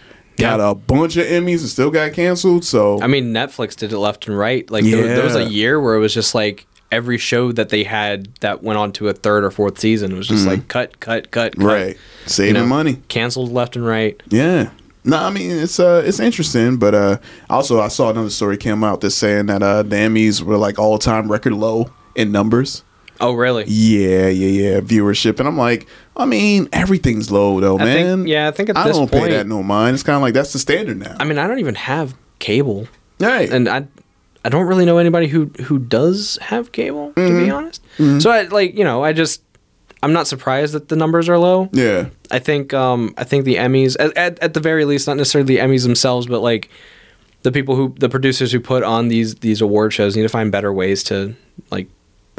got Yeah. a bunch of Emmys and still got canceled. So I mean, Netflix did it left and right. Like there, there was a year where it was just like every show that they had that went on to a third or fourth season was just like cut, cut, cut, cut. Mm-hmm. right, saving You know, money. canceled left and right. Yeah. No, I mean it's uh it's interesting, but uh also I saw another story came out that's saying that uh the Emmys were like all time record low in numbers. Oh, really? Yeah, yeah, yeah, viewership, and I'm like, I mean everything's low though, I think- man. yeah, I think at I this don't point- pay that no mind. It's kind of like that's the standard now. I mean, I don't even have cable, right, and I, I don't really know anybody who who does have cable. To Mm-hmm. be honest, so I like you know I just I'm not surprised that the numbers are low. yeah, I think um I think the Emmys at, at, at the very least not necessarily the Emmys themselves but like the people who the producers who put on these these award shows need to find better ways to like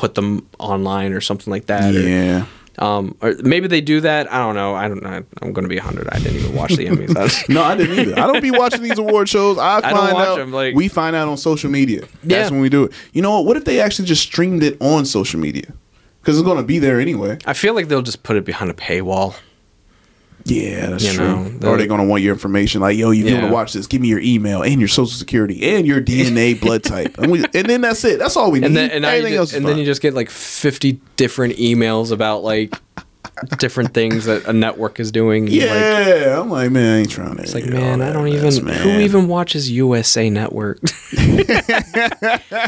put them online or something like that or, yeah. um or maybe they do that I don't know I don't know I'm going to be 100 I didn't even watch the Emmys No, I didn't either. I don't be watching these award shows. I find watch out. them, like- we find out on social media. That's Yeah. when we do it. You know what? What if they actually just streamed it on social media? Because it's going to be there anyway. I feel like they'll just put it behind a paywall Yeah, that's You true. know, the- or are they going to want your information? Like, yo, if you want to watch this, give me your email and your social security and your DNA blood type, and, we, and then that's it. That's all we need. and then and, now you Everything just, else is and then you just get like 50 different emails about like different things that a network is doing. Like, Yeah, I'm like, man, I ain't trying to. it's like, man, I don't even. Who even watches USA Network?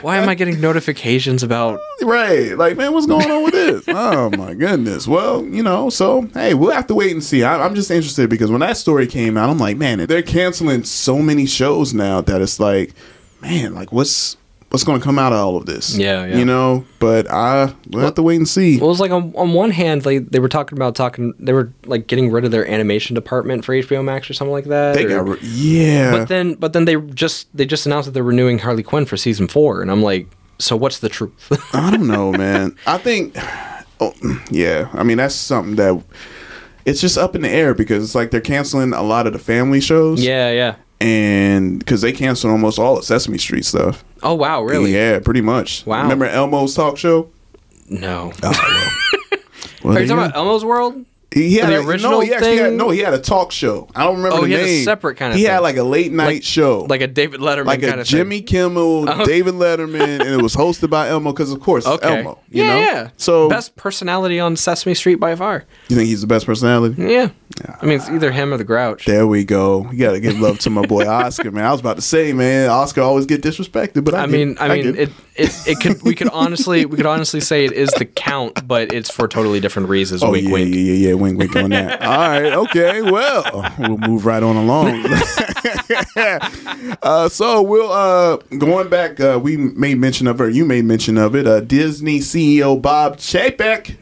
Why am I getting notifications about? Right, like, man, what's going on with this? oh my goodness. Well, you know, so hey, we'll have to wait and see. I, I'm just interested because when that story came out, I'm like, man, they're canceling so many shows now that it's like, man, like, what's what's going to come out of all of this? Yeah, yeah. You know, but I we'll have to wait and see. Well, it was like on, on one hand, like they were talking about talking, they were like getting rid of their animation department for HBO Max or something like that. they or- got, re- yeah. but then, but then they just they just announced that they're renewing Harley Quinn for season four, and I'm like, so what's the truth? I don't know, man. I think, oh, yeah. I mean, that's something that it's just up in the air because it's like they're canceling a lot of the family shows. yeah, yeah. And because they canceled almost all of Sesame Street stuff. Oh wow, really? Yeah, pretty much. Wow. Remember Elmo's talk show? No. Oh, well, Are you talking about. Elmo's World? He had the a, no, original he actually had thing? no. He had a talk show. I don't remember Oh, the he had a separate kind of He had like a late night Like- show, Like a David Letterman like kind a Jimmy thing. Kimmel, Oh. David Letterman, and it was hosted by Elmo because of course Okay. Elmo. You yeah, know? yeah. So best personality on Sesame Street by far. you think he's the best personality? Yeah. I mean, it's either him or the Grouch. There we go. You gotta give love to my boy Oscar, man. I was about to say, man, Oscar always get disrespected, but I, I mean, I mean, get it, it, it could we could honestly we could honestly say it is the count, but it's for totally different reasons. Oh wink, yeah, wink. yeah, yeah, yeah, wink, wink on that. All right, okay. Well, we'll move right on along. uh, so we'll uh, going back. Uh, we made mention of, or you made mention of it. Uh, Disney CEO Bob Chapek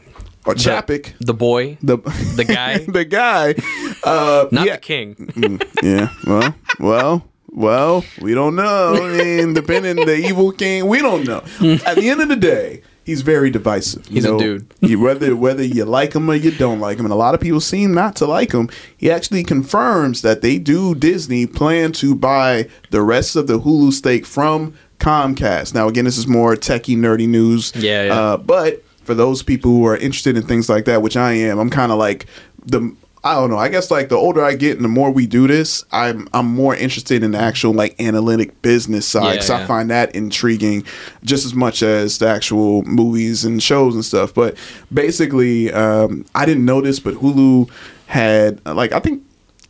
or Chapek, The boy, the the guy, the guy. Uh, not yeah, the king. yeah. Well, well. Well, we don't know. I mean, depending the evil king, we don't know. At the end of the day, he's very divisive. you He's a know? dude. You- whether whether you like him or you don't like him, and a lot of people seem not to like him. He actually confirms that they do Disney plan to buy the rest of the Hulu stake from Comcast. Now, again, this is more techie nerdy news. Yeah, yeah. Uh, but for those people who are interested in things like that, which I am, I'm kind of like the. I don't know. I guess like the older I get and the more we do this, I'm I'm more interested in the actual like analytic business side Yeah, because I find that intriguing just as much as the actual movies and shows and stuff. But basically, um, I didn't know this, but Hulu had like I think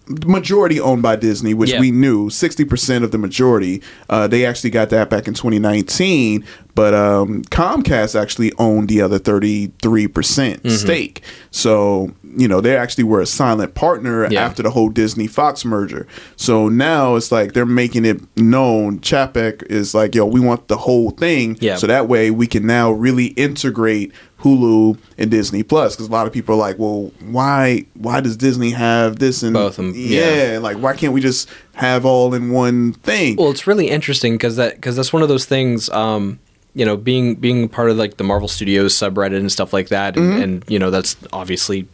majority owned by Disney, which Yeah. we knew, sixty percent of the majority. Uh, they actually got that back in 2019, but um, Comcast actually owned the other 33 percent Mm-hmm. stake. So you know they actually were a silent partner Yeah. after the whole Disney Fox merger. So now it's like they're making it known. Chapek is like, yo, we want the whole thing. Yeah. So that way we can now really integrate Hulu and Disney Plus because a lot of people are like, well, why why does Disney have this and Both of 'em, Yeah, yeah. like why can't we just have all in one thing? Well, it's really interesting because that because that's one of those things. Um, you know, being being part of like the Marvel Studios subreddit and stuff like that, and, Mm-hmm. and you know that's obviously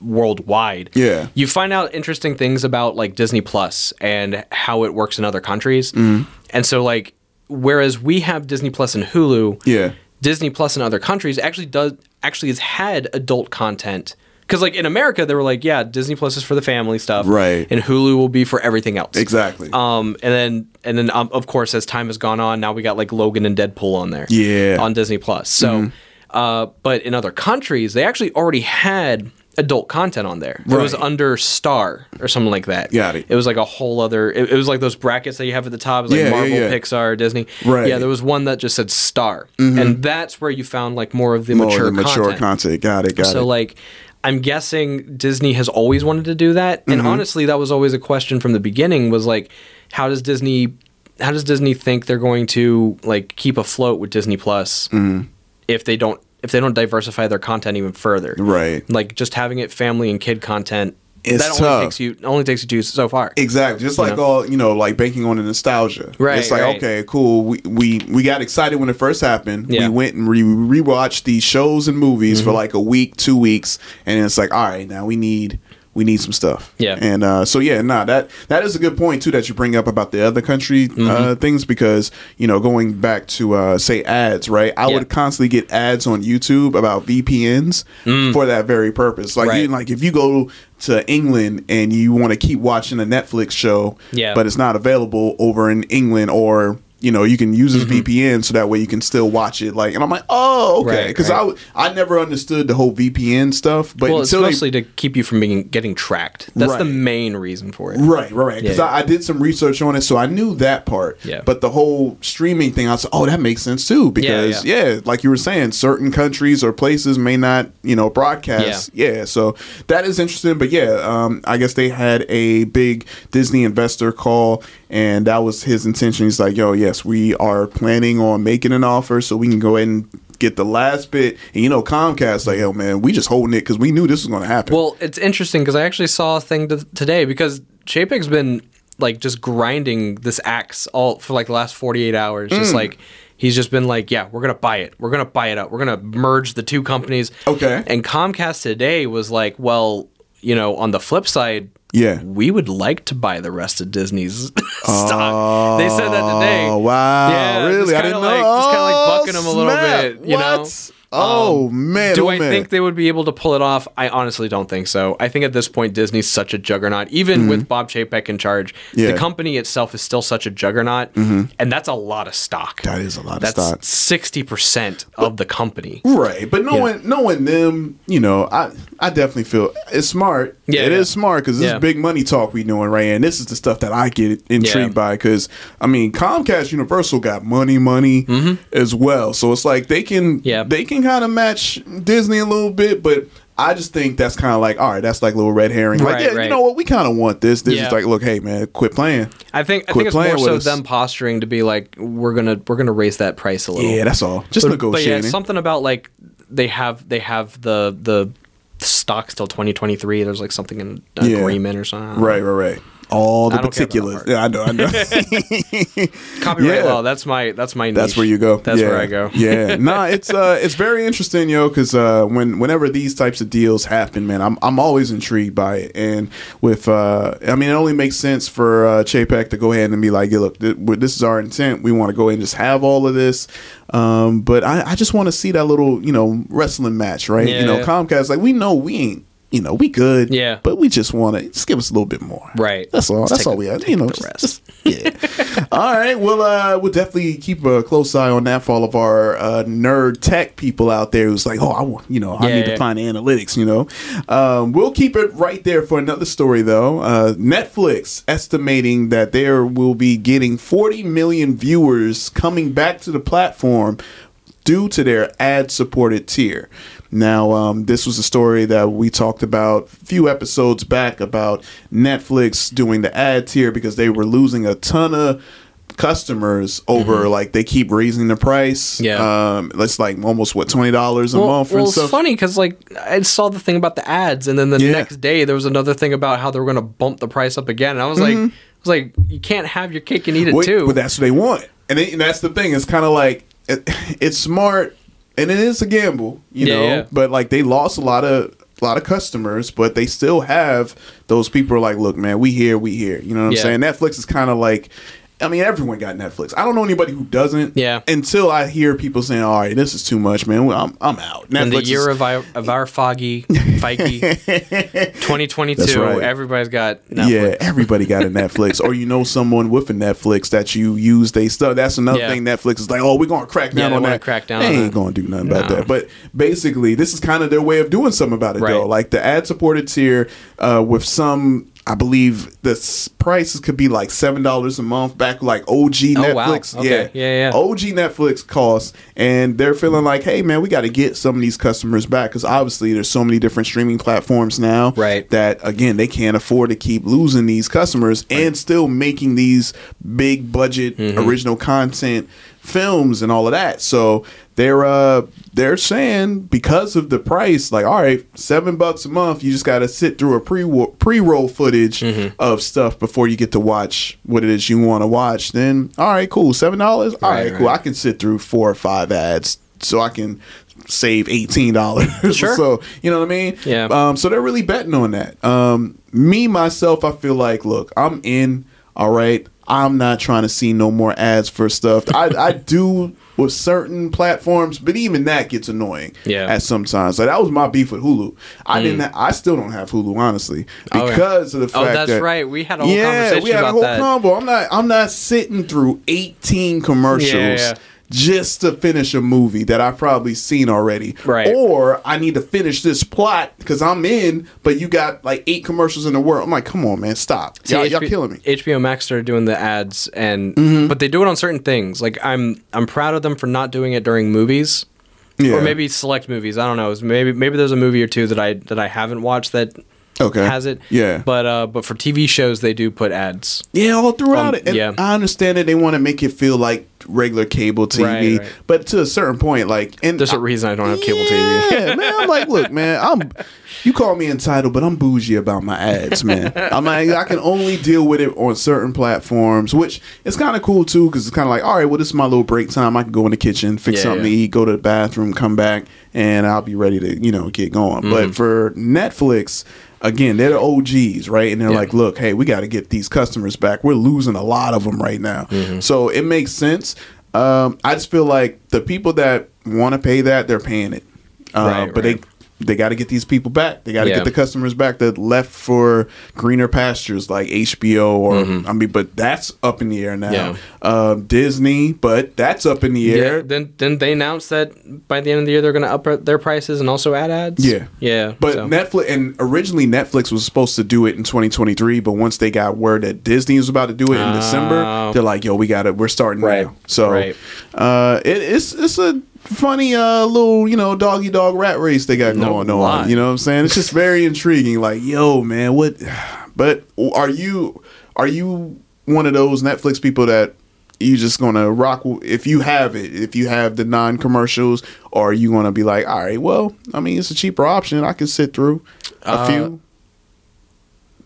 worldwide. Yeah. you find out interesting things about like Disney Plus and how it works in other countries, Mm-hmm. and so like whereas we have Disney Plus and Hulu, Yeah. Disney Plus in other countries actually does actually has had adult content. Because like in America, they were like, yeah, Disney Plus is for the family stuff, Right. And Hulu will be for everything else, Exactly. um, and then and then um, of course as time has gone on, now we got like Logan and Deadpool on there, Yeah. Mm-hmm. on Disney Plus. So, uh, but in other countries, they actually already had adult content on there. It was under Star or something like that. Got it. It was like a whole other. It, it was like those brackets that you have at the top, like Yeah, yeah, Marvel, yeah. Pixar, Disney. Right. Mm-hmm. Yeah, there was one that just said Star, and that's where you found like more of the More mature of the mature content. content. Got it. Got So it. So like I'm guessing Disney has always wanted to do that. Mm-hmm. And honestly, that was always a question from the beginning was like how does Disney how does Disney think they're going to like keep afloat with Disney Plus Mm-hmm. if they don't if they don't diversify their content even further. Right. Like just having it family and kid content It's that tough. only takes you only takes you to so far. Exactly. Just like know? all you know, like banking on the nostalgia. Right, It's like right. okay, cool. We we we got excited when it first happened. Yeah. Mm-hmm. We went and re- rewatched these shows and movies for like a week, two weeks, and it's like, all right, now we need we need some stuff. Yeah. And uh, so yeah, nah, that that is a good point too that you bring up about the other country uh, Mm-hmm. things because you know going back to uh, say ads, right? I Yeah. would constantly get ads on YouTube about VPNs for that very purpose. Like Mm. Right. you, like if you go to England and you want to keep watching a Netflix show, Yeah. but it's not available over in England or you know, you can use this VPN so that way you can still watch it. Like, and I'm like, oh, okay, Right, because I I never understood the whole VPN stuff. But well, it's until they- to keep you from being getting tracked. That's the main reason for it. Right, right, right. Because Yeah. I, I did some research on it, so I knew that part. Yeah. But the whole streaming thing, I was like, oh, that makes sense too. Because yeah. yeah, like you were saying, certain countries or places may not, you know, broadcast. Yeah. so that is interesting. But yeah, um, I guess they had a big Disney investor call, and that was his intention. He's like, yo, yes, we are planning on making an offer, so we can go ahead and. Get the last bit, and you know Comcast like, oh man, we just holding it because we knew this was going to happen. Well, it's interesting because I actually saw a thing to, today because Chapek's been like just grinding this axe all for like the last 48 hours. Mm. Just like he's just been like, yeah, we're going to buy it. We're going to buy it up. We're going to merge the two companies. Okay. And Comcast today was like, well, you know, on the flip side, Yeah. we would like to buy the rest of Disney's stock. they said that today. Oh wow! Yeah, really? I didn't of know. like, just kind of like Oh, bucking them a little bit. You know. Oh man! Do oh, I man. think they would be able to pull it off? I honestly don't think so. I think at this point Disney's such a juggernaut. Even with Bob Chapek in charge, Mm-hmm. Yeah. Mm-hmm. the company itself is still such a juggernaut, and that's a lot of stock. That is a lot of that's stock. Sixty percent of the company. Right, but knowing knowing them, you know, I I definitely feel it's smart. Yeah, it is yeah. smart because this Yeah. is big money talk we doing right, and this is the stuff that I get intrigued Yeah. by because I mean Comcast Universal got money, money as well, so it's like they can Mm-hmm. Yeah. they can kind of match Disney a little bit, but. I just think that's kind of like, all right, that's like a little red herring. Like, Right, yeah, you know what? We kind of want this. This Yeah. is like, look, hey man, quit playing. I think I Quit think it's more so us. them posturing to be like we're gonna we're gonna raise that price a little. Yeah, that's all. Just but, but yeah, negotiating. something about like they have they have the the stocks till 2023. There's like something in an Yeah. agreement or something. I right, right, right. All the I don't care about that particulars. Yeah, I know, I know. Copyright Yeah. law. That's my that's my. That's where you go. That's Yeah. where I go. yeah, nah, it's uh, it's very interesting, yo, because uh, when whenever these types of deals happen, man, I'm I'm always intrigued by it, and with uh, I mean, it only makes sense for uh, Chapek to go ahead and be like, yeah, look, th- this is our intent. We want to go ahead and just have all of this, um, but I, I just want to see that little, you know, wrestling match, right? You know, Yeah. Comcast, like we know we ain't. You know, we good. Yeah. But we just want to just give us a little bit more. Right. That's all. Let's That's all the- we have. You know, just, just- yeah. all right. Well, uh, we'll definitely keep a close eye on that for all of our uh, nerd tech people out there who's like, oh, I want, you know, I Yeah, need to find analytics. You know, um, we'll keep it right there for another story though. Uh, Netflix estimating that there will be getting 40 million viewers coming back to the platform due to their ad supported tier. Now, um, this was a story that we talked about a few episodes back about Netflix doing the ad tier because they were losing a ton of customers over like they keep raising the price. Mm-hmm. Yeah. Um, it's like almost what twenty dollars a well, month well it's stuff. funny because like I saw the thing about the ads, and then the Yeah. next day there was another thing about how they were going to bump the price up again. And I was like, I was like, you can't have your cake and eat it Mm-hmm. Wait, too. But that's what they want, and, it, and that's the thing. It's kind of like it, it's smart, and it is a gamble, you Yeah, know. yeah. But like they lost a lot of a lot of customers, but they still have those people. Are like, look, man, we here, we here. You know what I'm saying? Netflix is kind of like. I mean, everyone got Netflix. I don't know anybody who doesn't. Yeah. Until I hear people saying, "All right, this is too much, man. Well, I'm I'm out." Netflix in the is- year of our, of our foggy, Feige, 2022, right. everybody's got Netflix. Yeah, everybody got a Netflix, or you know someone with a Netflix that you use they stuff. That's another Yeah. thing. Netflix is like, oh, we're gonna crack down they on that. crack down They ain't gonna do nothing about that. But basically, this is kind of their way of doing something about it, though. Like the ad supported tier uh, with some. I believe the prices could be like seven dollars a month back like OG Netflix. Oh, wow. Okay. Yeah, yeah. OG Netflix costs, and they're feeling like, hey man, we got to get some of these customers back because obviously there's so many different streaming platforms now, Right. That again they can't afford to keep losing these customers and still making these big budget Mm-hmm. original content films and all of that. So they're uh they're saying because of the price, like all right, seven bucks a month, you just got to sit through a pre pre roll footage Mm-hmm. of stuff before you get to watch what it is you want to watch. Then all right, cool, seven dollars. All right, Right, cool. right. I can sit through four or five ads so I can save eighteen dollars. Sure. so you know what I mean? Yeah. Um, so they're really betting on that. Um, me myself, I feel like, look, I'm in. All right, I'm not trying to see no more ads for stuff. I I do with certain platforms, but even that gets annoying. Yeah. At sometimes, like that was my beef with Hulu. I mm. didn't. Ha- I still don't have Hulu, honestly, Oh, yeah. because of the oh, fact. That. Oh, that's that right. We had a whole yeah, conversation we had a whole that. combo. I'm not. I'm not sitting through 18 commercials. Yeah, yeah. Just to finish a movie that I've probably seen already, Right. Or I need to finish this plot because I'm in, but you got like eight commercials in the world. I'm like, come on, man, stop! See, Y'all, y'all killing me. HBO Max started doing the ads, and Mm-hmm. but they do it on certain things. Like I'm I'm proud of them for not doing it during movies, Yeah. or maybe select movies. I don't know. Maybe maybe there's a movie or two that I that I haven't watched that Okay. has it. Yeah. But uh, but for TV shows they do put ads. Yeah, all throughout Um, it. And yeah. I understand that they want to make it feel like regular cable TV, Right, right. but to a certain point, like, and There's a reason I don't have cable TV. Yeah, man. I'm like, look, man, I'm. You call me entitled, but I'm bougie about my ads, man. I'm like, I can only deal with it on certain platforms, which is kind of cool too, because it's kind of like, all right, well, this is my little break time. I can go in the kitchen, fix Yeah, something yeah. to eat, go to the bathroom, come back, and I'll be ready to, you know, get going. Mm-hmm. But for Netflix. Again, they're the OGs, right? And they're Yeah. like, look, hey, we got to get these customers back. We're losing a lot of them right now. Mm-hmm. So it makes sense. Um, I just feel like the people that want to pay that, they're paying it. Uh, Right, but right. They got to get these people back. They got to Yeah. get the customers back that left for greener pastures like HBO or I mean, but that's up in the air now. Mm-hmm. Yeah. Um, Disney, but that's up in the air. Yeah. Then then they announced that by the end of the year they're going to up their prices and also add ads. Yeah. Yeah. But so. Netflix and originally Netflix was supposed to do it in 2023, but once they got word that Disney was about to do it in December, Oh. they're like, "Yo, we got it. We're starting Right. now." So, Right. uh, it, it's it's a funny uh little you know doggy dog rat race they got No going on. You know what I'm saying? It's just very intriguing. Like, yo, man, what? But are you are you one of those Netflix people that? You just gonna rock if you have it, if you have the non commercials, or are you gonna be like, all right, well, I mean, it's a cheaper option. I can sit through a Uh, few.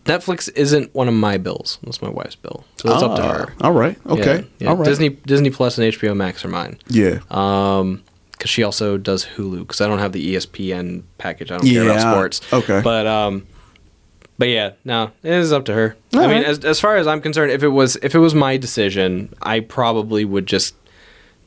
Netflix isn't one of my bills. That's my wife's bill. So it's up to Ah, her. All right, okay, Yeah, yeah. all right. Disney Disney Plus and HBO Max are mine. yeah, Um, because she also does Hulu. Because I don't have the ESPN package. I don't care about Yeah, sports. okay. But um, but yeah, no, it is up to her. I mean, as as far as I'm concerned, if it was if it was my decision, I probably would just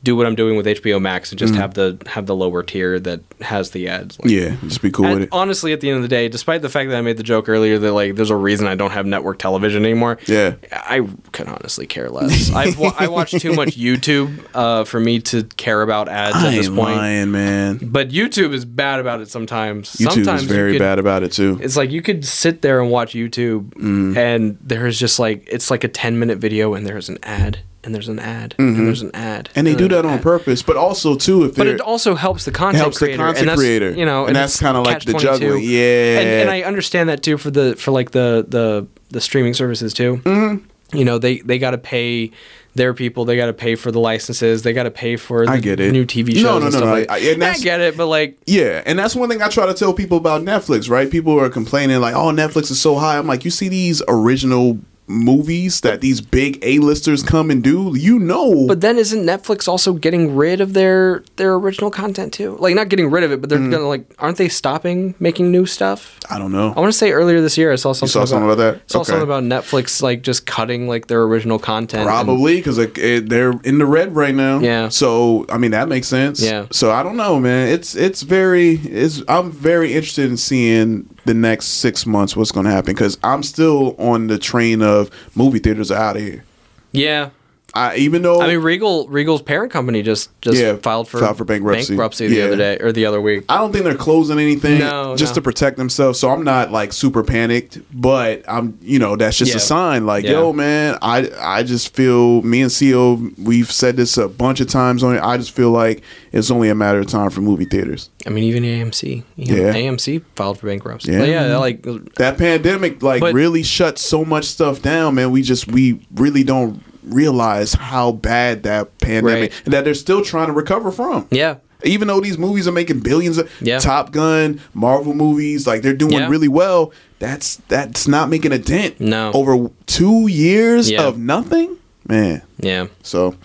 do what I'm doing with HBO Max and just have the have the lower tier that has the ads. Like, yeah. Just be cool with it. honestly, at the end of the day, despite the fact that I made the joke earlier that like there's a reason I don't have network television anymore. Yeah. I could honestly care less. I've wa- I watch too much YouTube uh, for me to care about ads I at this ain't point. lying, man. But YouTube is bad about it sometimes. YouTube sometimes is very could- bad about it too. It's like you could sit there and watch YouTube, Mm. and there's just like it's like a 10 minute video, and there's an ad, and there's an ad, and there's an ad, Mm-hmm. And they do that on ad. purpose, but also too if But it also helps the content helps the creator. content and creator. You know, And that's kinda like the catch-22. juggling. Yeah. and, and I understand that too for the for like the the the streaming services too. Mm-hmm. You know, they they got to pay their people. They got to pay for the licenses. They got to pay for the I get it. new TV shows. No, no, and no, stuff no, Like, I- and I get it, but like Yeah, and that's one thing I try to tell people about Netflix, right? People are complaining like, "Oh, Netflix is so high." I'm like, "You see these original movies that these big A-listers come and do? You know." But then isn't Netflix also getting rid of their their original content too? Like not getting rid of it, but they're Mm. gonna like aren't they stopping making new stuff? I don't know. I want to say earlier this year I saw something. saw something about that? Saw Okay. something about Netflix like just cutting like their original content. Probably because they're in the red right now. Yeah. So I mean that makes sense. Yeah. So I don't know, man. It's it's very it's I'm very interested in seeing the next six months what's going to happen because I'm still on the train of movie theaters are out of here. yeah. I even though I mean, Regal Regal's parent company just just Yeah, filed for filed for bankruptcy. bankruptcy the Yeah. other day or the other week. I don't think they're closing anything No, just no. to protect themselves. So I'm not like super panicked, but I'm you know that's just Yeah. a sign. Like yo, man, I I just feel me and Co. We've said this a bunch of times on it. I just feel like it's only a matter of time for movie theaters. I mean, even AMC. You know, Yeah. AMC filed for bankruptcy. Yeah. But yeah, like That pandemic like But- really shut so much stuff down, man. We just we really don't realize how bad that pandemic Right. and that they're still trying to recover from. yeah. even though these movies are making billions of Yeah. Top Gun, Marvel movies, like they're doing Yeah. really well, that's that's not making a dent. No. Over 2 years Yeah. of nothing? Man. Yeah. So,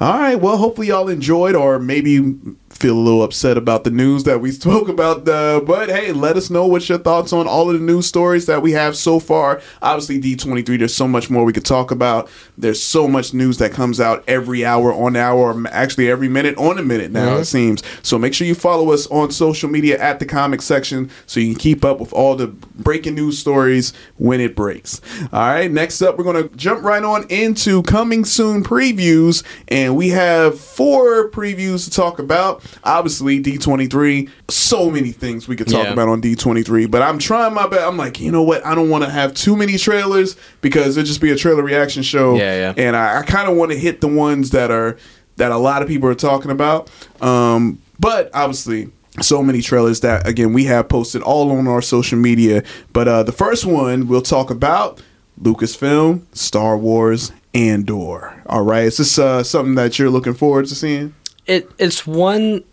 all right. Well, hopefully y'all enjoyed, or maybe feel a little upset about the news that we spoke about. Uh, but hey, let us know what your thoughts on all of the news stories that we have so far. Obviously, D23, there's so much more we could talk about. There's so much news that comes out every hour on hour, or actually every minute on a minute now, it seems. So make sure you follow us on social media at the comic section so you can keep up with all the breaking news stories when it breaks. All right, next up, we're going to jump right on into coming soon previews. And we have four previews to talk about. Obviously, D23, so many things we could talk Yeah. about on D23, but I'm trying my best. I'm like, you know what? I don't want to have too many trailers because it'll just be a trailer reaction show. Yeah, yeah. And I, I kind of want to hit the ones that are that a lot of people are talking about. Um, but obviously, so many trailers that again we have posted all on our social media. But uh, the first one we'll talk about Lucasfilm, Star Wars, Andor. All right, is this uh, something that you're looking forward to seeing? It it's one.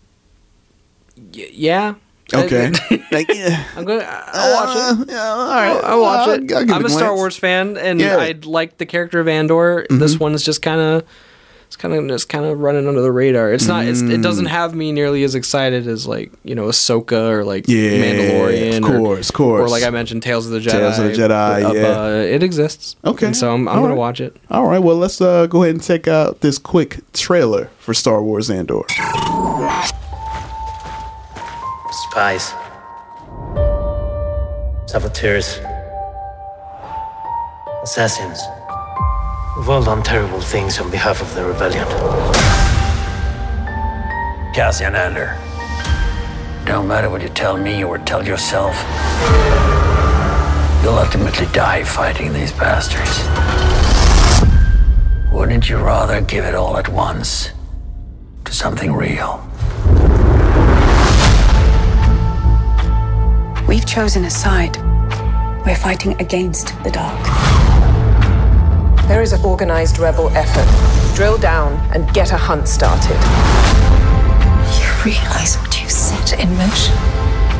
Y- yeah. Okay. I, like, yeah. am gonna. I'll watch it. Uh, yeah, all right. I'll, I'll watch I'll- it. I'll give I'm it a Star. Wars fan, and Yeah. I like the character of Andor. Mm-hmm. This one is just kind of. It's kind of just kind of running under the radar. It's not. It's, it Mm. doesn't have me nearly as excited as like you know Ahsoka or like Yeah, Mandalorian. of course, or, of course. Or like I mentioned, Tales of the Jedi. Tales of the Jedi, Uh, yeah. but it exists. Okay, And so I'm, I'm all gonna right. watch it. All right, well, let's uh, go ahead and check out this quick trailer for Star Wars Andor. Spies. Saboteurs. Assassins. We've all done terrible things on behalf of the rebellion. Cassian Andor. Don't matter what you tell me or tell yourself. You'll ultimately die fighting these bastards. Wouldn't you rather give it all at once to something real? We've chosen a side. We're fighting against the dark. There is an organized rebel effort. Drill down and get a hunt started. You realize what you set in motion?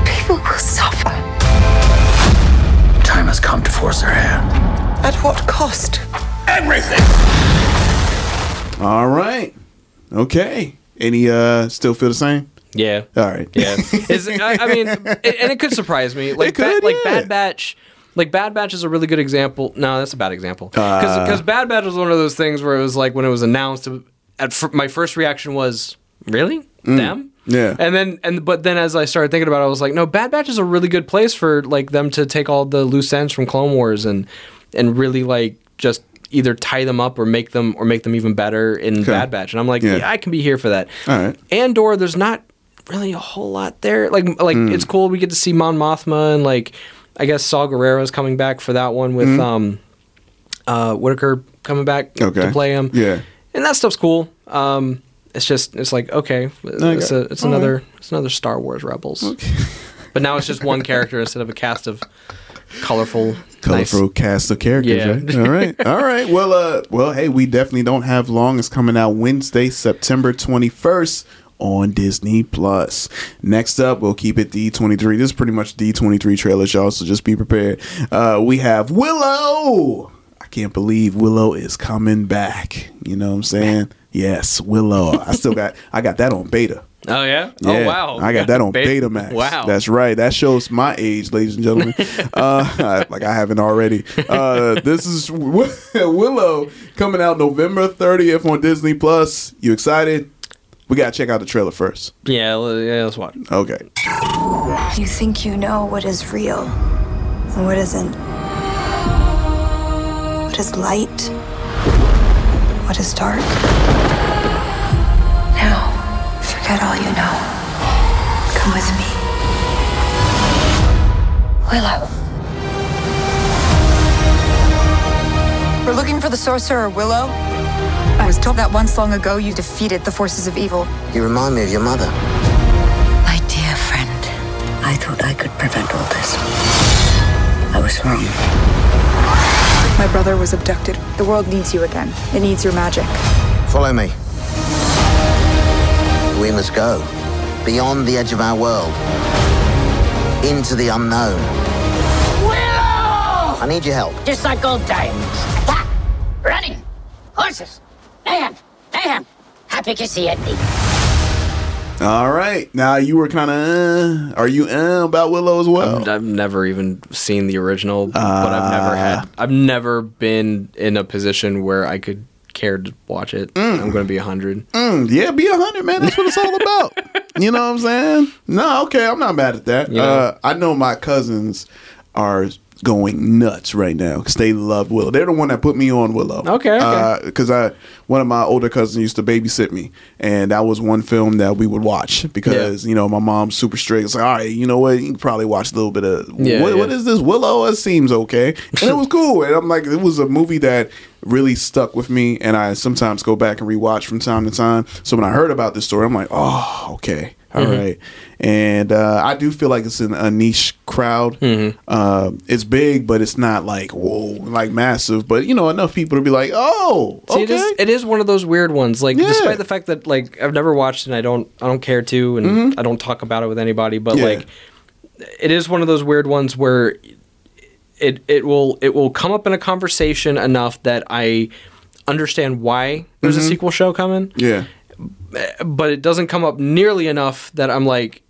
People will suffer. Time has come to force their hand. At what cost? Everything! All right. Okay. Any uh still feel the same? Yeah. All right. Yeah, Is- I, I mean, it, and it could surprise me. Like, It could, Ba- like. Bad Batch, like Bad Batch is a really good example. No, that's a bad example Uh. because Bad Batch was one of those things where it was like when it was announced. At fir- my first reaction was really them. Mm. Yeah. and then and but then as I started thinking about it, I was like, no, Bad Batch is a really good place for like them to take all the loose ends from Clone Wars and and really like just either tie them up or make them or make them even better in Bad Batch. And I'm like, Yeah. yeah, I can be here for that. All right. Andor, there's not really a whole lot there. Like like Mm. it's cool we get to see Mon Mothma and like I guess Saw Gerrera's coming back for that one with um uh Whitaker coming back. Okay. to play him. Yeah. And that stuff's cool. Um it's just it's like okay, it's a, it's another it's another Star Wars Rebels. But now it's just one character instead of a cast of colorful Colorful nice- cast of characters, Yeah. right? All right. All right. Well, uh, well, hey, we definitely don't have long. It's coming out Wednesday, September 21st on Disney Plus. Next up, we'll keep it D23. This is pretty much D23 trailers, y'all, so just be prepared. Uh, we have Willow. I can't believe Willow is coming back. You know what I'm saying? Yes, Willow. I still got I got that on beta. Oh yeah? Yeah, Oh wow. I got that on Beta- Betamax. Wow. That's right. That shows my age, ladies and gentlemen. uh, like I haven't already. Uh, this is Willow coming out November 30th on Disney Plus. You excited? We gotta check out the trailer first. yeah, l- yeah, let's watch. Okay. You think you know what is real and what isn't. What is light? What is dark? Now, forget all you know. Come with me. Willow. We're looking for the sorcerer, Willow. I was told that once long ago you defeated the forces of evil. You remind me of your mother. My dear friend, I thought I could prevent all this. I was wrong. My brother was abducted. The world needs you again. It needs your magic. Follow me. We must go beyond the edge of our world into the unknown. Willow! I need your help. Just like old times. Attack! Running! Horses! Bam! Happy to see it. All right. Now you were kind of. Uh, are you uh, about Willow as well? I've, I've never even seen the original, but I've never had. I've never been in a position where I could care to watch it. I'm going to be a hundred. Mm, yeah, be a hundred, man. That's what it's all about. you know what I'm saying? No, okay, I'm not mad at that. You know? Uh, I know my cousins are going nuts right now because they love Willow. They're the one that put me on Willow. Okay, okay. Uh, because I, one of my older cousins used to babysit me, and that was one film that we would watch because you know my mom's super strict. It's like, all right, you know what? You can probably watch a little bit of Yeah, what, yeah. what is this Willow? It seems okay, and it was cool. And I'm like, it was a movie that really stuck with me, and I sometimes go back and rewatch from time to time. So when I heard about this story, I'm like, oh, okay. All right, Mhm. and uh, I do feel like it's in a niche crowd. Mm-hmm. Uh, it's big, but it's not like whoa, like massive. But you know, enough people to be like, oh, See, okay. it is it is one of those weird ones. Like, Yeah. despite the fact that like I've never watched and I don't I don't care to, and I don't talk about it with anybody. But Mm-hmm. Yeah. like, it is one of those weird ones where it it will it will come up in a conversation enough that I understand why there's a sequel show coming, yeah. But it doesn't come up nearly enough that I'm like.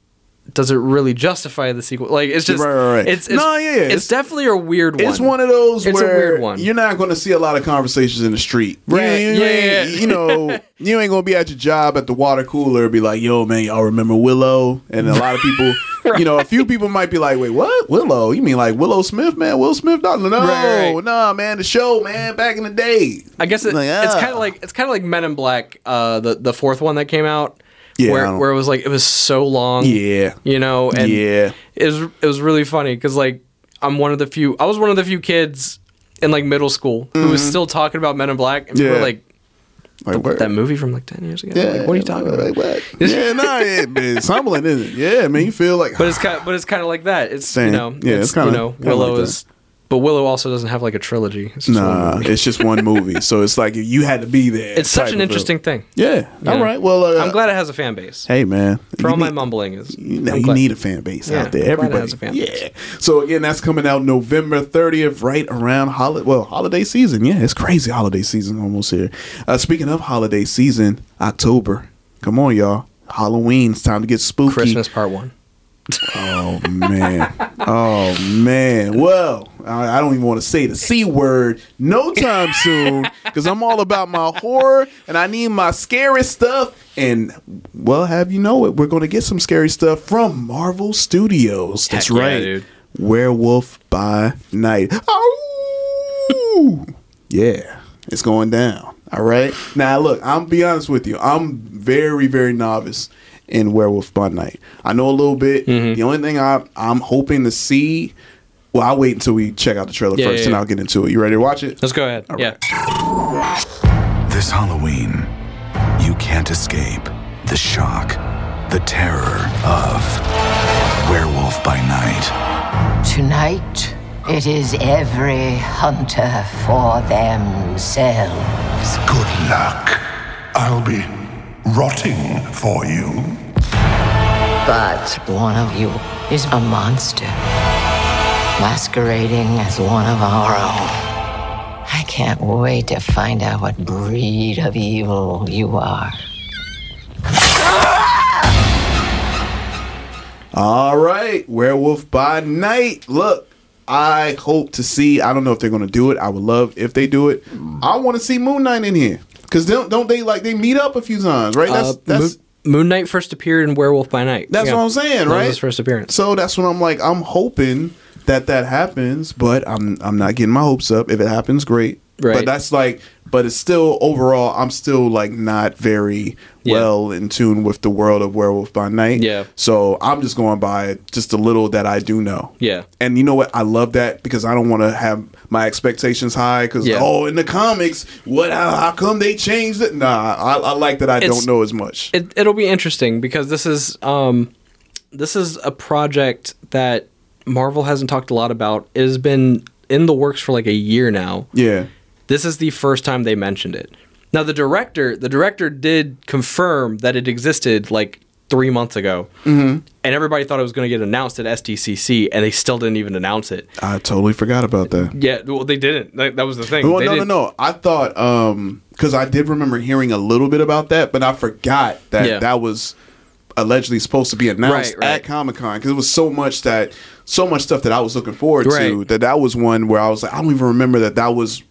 Does it really justify the sequel? Like it's just Right, right, right. It's, it's No, yeah, yeah, It's, it's- definitely a weird one. It's one of those It's where a weird one. you're not going to see a lot of conversations in the street. You- Right, You, yeah, yeah. You know, you ain't going to be at your job at the water cooler and be like, yo, man, y'all remember Willow? And a lot of people, you know, a few people might be like, wait, what? Willow? You mean like Willow Smith, man? Will Smith? No, no, Right, right. nah, man, the show, man, back in the day. I guess it, Like, it's ah. kind of like it's kind of like Men in Black, uh, the the fourth one that came out, Yeah, where where it was like it was so long, Yeah. you know, and Yeah. it was it was really funny because like I'm one of the few, I was one of the few kids in like middle school who was Mhm. still talking about Men in Black, and people Yeah. were like. Like, "The- that movie from like ten years ago. Yeah, Like, what are you talking about? Like, what? yeah, nah, it, it's humbling, isn't it? Yeah, man, you feel like, But it's kind, but it's kind of like that. It's Same. you know, Yeah, it's, it's kinda- you know, Willow like is, but Willow also doesn't have like a trilogy. It's just one Nah, movie. it's just one movie. So it's like if you had to be there. It's such an interesting film. thing. Yeah. You All know? right. Well, uh, I'm glad it has a fan base. Hey, man. For all You my mumbling is, You, know, you need a fan base Yeah, out there. I'm glad it Everybody has a fan yeah. base. So again, that's coming out November 30th, right around holiday. Well, holiday season. Yeah, it's crazy. Holiday season almost here. Uh, speaking of holiday season, October. Come on, y'all. Halloween. It's time to get spooky. Christmas Part One. Oh man. Oh man. Well, I, I don't even want to say the c word no time soon because I'm all about my horror and I need my scary stuff. And well, have you know it? We're going to get some scary stuff from Marvel Studios. That's Heck right. Werewolf by Night. Oh, yeah, it's going down. All right. Now, look, I'm be honest with you. I'm very, very novice in Werewolf by Night. I know a little bit. Mm-hmm. The only thing I, I'm hoping to see. Well, I'll wait until we check out the trailer Yeah, first, yeah, and yeah. I'll get into it. You ready to watch it? Let's go ahead. yeah. This Halloween, you can't escape the shock, the terror of Werewolf by Night. Tonight, it is every hunter for themselves. Good luck. I'll be rotting for you. But one of you is a monster, masquerading as one of our own. I can't wait to find out what breed of evil you are. All right, Werewolf by Night. Look, I hope to see. I don't know if they're going to do it. I would love if they do it. I want to see Moon Knight in here because don't don't they like they meet up a few times, right? That's Uh, that's Moon, Moon Knight first appeared in Werewolf by Night. that's Yeah. what I'm saying, That was right? his first appearance. So that's what I'm like. I'm hoping that that happens, but I'm I'm not getting my hopes up. If it happens, great. Right. But that's like, but it's still overall. I'm still like not very Yeah. well in tune with the world of Werewolf by Night. Yeah. So I'm just going by just a little that I do know. Yeah. And you know what? I love that because I don't want to have my expectations high. Because Yeah. oh, in the comics, what? How, how come they changed it? Nah, I, I like that. I It's- don't know as much. It, it'll be interesting because this is um, this is a project that Marvel hasn't talked a lot about. It has been in the works for like a year now. Yeah. This is the first time they mentioned it. Now the director, the director did confirm that it existed like three months ago, hmm and everybody thought it was going to get announced at SDCC, and they still didn't even announce it. I totally forgot about that. Yeah, well, they didn't. That, that was the thing. Well, They no, no, didn't- no. I thought um because I did remember hearing a little bit about that, but I forgot that Yeah. that was allegedly supposed to be announced Right, right. at Comic Con because it was so much that so much stuff that I was looking forward to that that was one where I was like I don't even remember that that was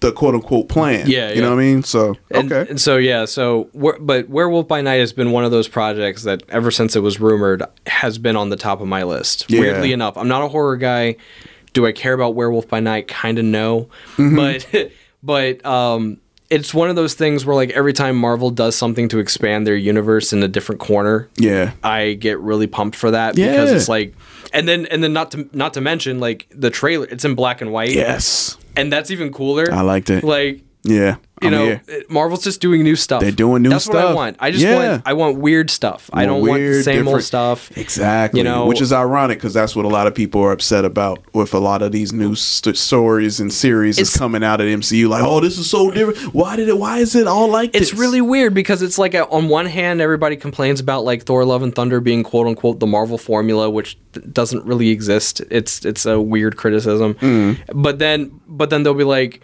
the quote unquote plan. Yeah, you know what I mean. So And, okay, and so yeah, so but Werewolf by Night has been one of those projects that ever since it was rumored has been on the top of my list. Yeah. Weirdly enough, I'm not a horror guy. Do I care about Werewolf by Night? Kind of no, Mm-hmm. but but um, it's one of those things where like every time Marvel does something to expand their universe in a different corner, yeah, I get really pumped for that because it's like, and then and then not to not to mention like the trailer, it's in black and white. yes, and that's even cooler. I liked it. Like yeah, you I'm know, here. Marvel's just doing new stuff. They're doing new stuff That's what I want. I just Yeah. want I want weird stuff. I don't want the weird, same old stuff. Exactly. You know, which is ironic because that's what a lot of people are upset about with a lot of these new st- stories and series is coming out at MCU. Like, oh, this is so different. Why did it? Why is it all like it's this? really weird because it's like uh, on one hand everybody complains about like Thor: Love and Thunder being quote unquote the Marvel formula, which th- doesn't really exist. It's it's a weird criticism. Mm. But then but then they'll be like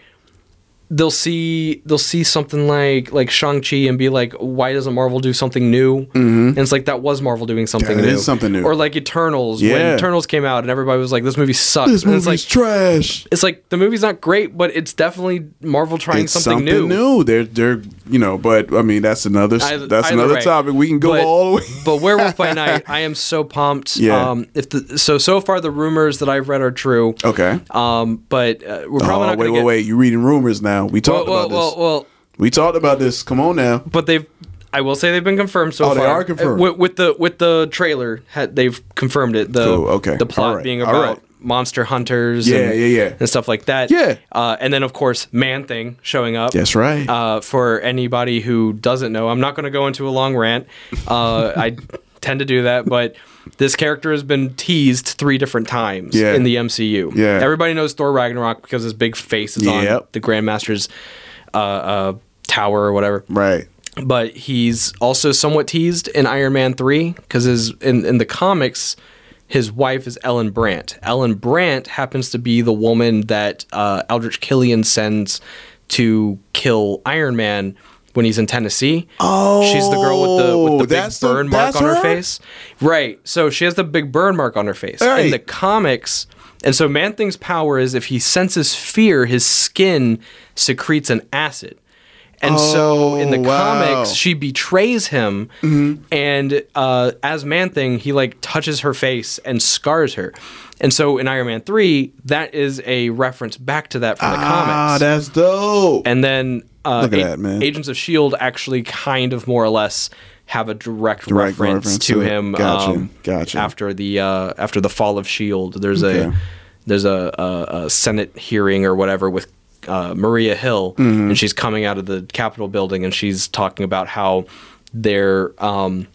they'll see they'll see something like like Shang Chi and be like, why doesn't Marvel do something new? Mm-hmm. And it's like that was Marvel doing something That new, is something new. Or like Eternals Yeah. when Eternals came out and everybody was like, this movie sucks. This it's movie's like trash. it's like the movie's not great, but it's definitely Marvel trying It's something, new. They're they're you know, but I mean that's another Either- that's either another way. topic. We can go But- all the way. but Werewolf by Night, I am so pumped. Yeah. Um, if the so so far the rumors that I've read are true. Okay. Um, but uh, we're probably oh, not wait, wait, get. wait! You're reading rumors now? We talked well, about this. well, well, we talked about this. Come on now. but they've. I will say they've been confirmed so Oh, they are confirmed. Uh, With, with the with the trailer, they've confirmed it. The Cool, okay. the plot right, being about. Monster hunters. Yeah, and, yeah, yeah. and stuff like that. Yeah. Uh, and then of course Man Thing showing up. That's right. Uh, for anybody who doesn't know, I'm not going to go into a long rant. Uh, I tend to do that, but this character has been teased three different times Yeah. in the MCU. Yeah. Everybody knows Thor Ragnarok because his big face is on the Grandmaster's uh, uh, tower or whatever. Right. But he's also somewhat teased in Iron Man 3 because his in, in the comics, his wife is Ellen Brandt. Ellen Brandt happens to be the woman that uh, Aldrich Killian sends to kill Iron Man when he's in Tennessee. Oh, she's the girl with the with the big that's the- burn mark on her? her? face. Right. So she has the big burn mark on her face. Right. In the comics, and so Man Thing's power is if he senses fear, his skin secretes an acid. And so in the Oh, wow. Mm-hmm. comics, she betrays him, and uh, as Man Thing, he like touches her face and scars her. And so in Iron Man three, that is a reference back to that from the Ah, comics. Ah, that's dope. And then uh, Look at A- that, man. Agents of Shield actually kind of more or less have a direct, Direct reference, reference to to him. Gotcha, um, gotcha. After the uh, after the fall of Shield, there's a there's a, a, a Senate hearing or whatever with uh, Maria Hill, Mm-hmm. and she's coming out of the Capitol building, and she's talking about how they're um,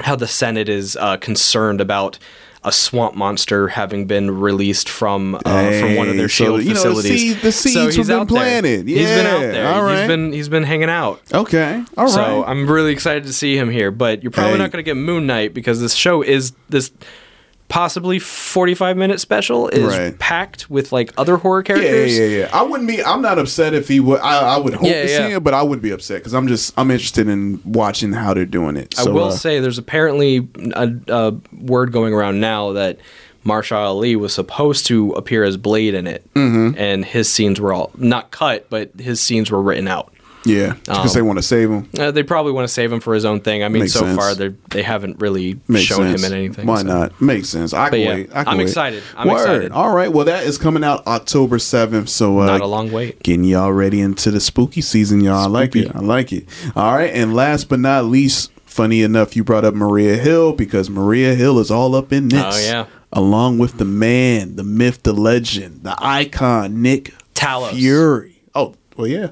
how the Senate is uh, concerned about. A swamp monster having been released from uh, from one of their Hey, so, shield you know, the facilities. seed- the so seeds he's have been out there. planted. he's been out there. all right. He's been he's been hanging out. Okay. All right. So I'm really excited to see him here, but you're probably Hey. not going to get Moon Knight because this show is this possibly 45 minute special is Right. packed with like other horror yeah, characters. yeah, yeah. I wouldn't be. I'm not upset if he would. I, I would hope Yeah, to yeah. see him, but I wouldn't be upset because I'm just. I'm interested in watching how they're doing it. I will uh, say there's apparently a, a word going around now that Mahershala Ali was supposed to appear as Blade in it, Mhm. and his scenes were all not cut, but his scenes were written out. Yeah, because Um, they want to save him. Uh, they probably want to save him for his own thing. I mean, Makes so sense. far they they haven't really Makes shown sense. him in anything. Why so. not? Makes sense. I But can yeah, wait. I can I'm wait. excited. I'm Word. excited. All right. Well, that is coming out October seventh. So uh, Not a long wait. Getting y'all ready into the spooky season, y'all. I like it. I like it. All right. And last but not least, funny enough, you brought up Maria Hill because Maria Hill is all up in this. Oh, yeah. Along with the man, the myth, the legend, the icon, Nick Talos. Fury. Oh, well, yeah.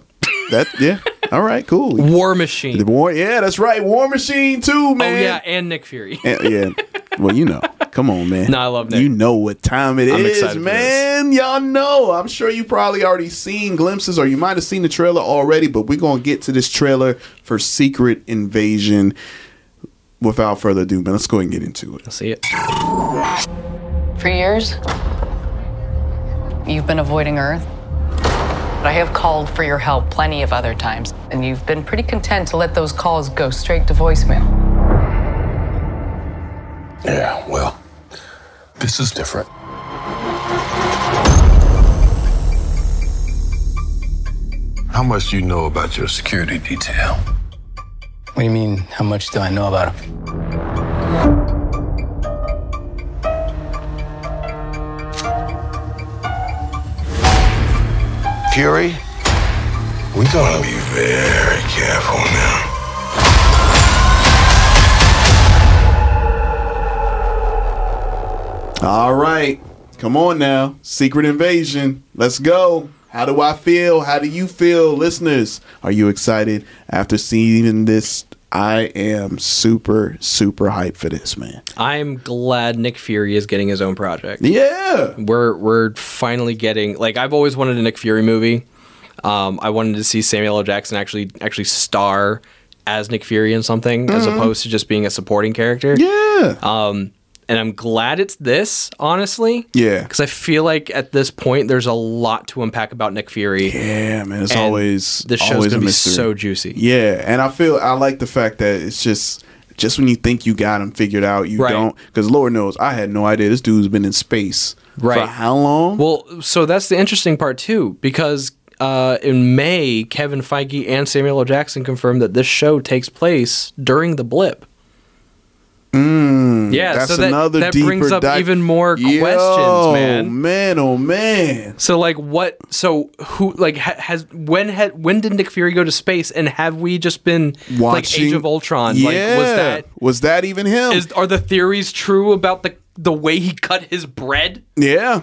That yeah. All right. Cool. War Machine. The War. Yeah, that's right. War Machine too, oh, man. Oh yeah, and Nick Fury. And- yeah. Well, you know. Come on, man. No, I love Nick. You know what time it is, I'm excited for man. Y'all know. I'm sure you probably already seen glimpses or you might have seen the trailer already, but we're going to get to this trailer for Secret Invasion. Without further ado, man, let's go ahead and get into it. Let's see it. For years, you've been avoiding Earth. I have called for your help plenty of other times, and you've been pretty content to let those calls go straight to voicemail. Yeah, well, this is different. How much do you know about your security detail? What do you mean, how much do I know about him? Fury, we gotta be very careful now. All right. Come on now. Secret Invasion. Let's go. How do I feel? How do you feel, listeners? Are you excited after seeing this? I am super, super hyped for this, man. I'm glad Nick Fury is getting his own project. Yeah. We're we're finally getting like I've always wanted a Nick Fury movie. Um, I wanted to see Samuel L. Jackson actually actually star as Nick Fury in something as Mhm. opposed to just being a supporting character. Yeah. Um, and I'm glad it's this, honestly. Yeah. Because I feel like at this point there's a lot to unpack about Nick Fury. Yeah, man. It's always this show's always gonna be mystery. so juicy. Yeah, and I feel I like the fact that it's just just when you think you got him figured out, you Right. don't. Because Lord knows, I had no idea this dude's been in space Right. for how long? Well, so that's the interesting part too, because uh, in May, Kevin Feige and Samuel L. Jackson confirmed that this show takes place during the blip. Mm, Yeah, that's so that, another that brings up di- even more Yo, questions, man. Oh man, oh man. So like, what? So who? Like, ha, has when had when did Nick Fury go to space? And have we just been like Age of Ultron? Yeah, Like, was that was that even him? is are the theories true about the the way he cut his bread? yeah,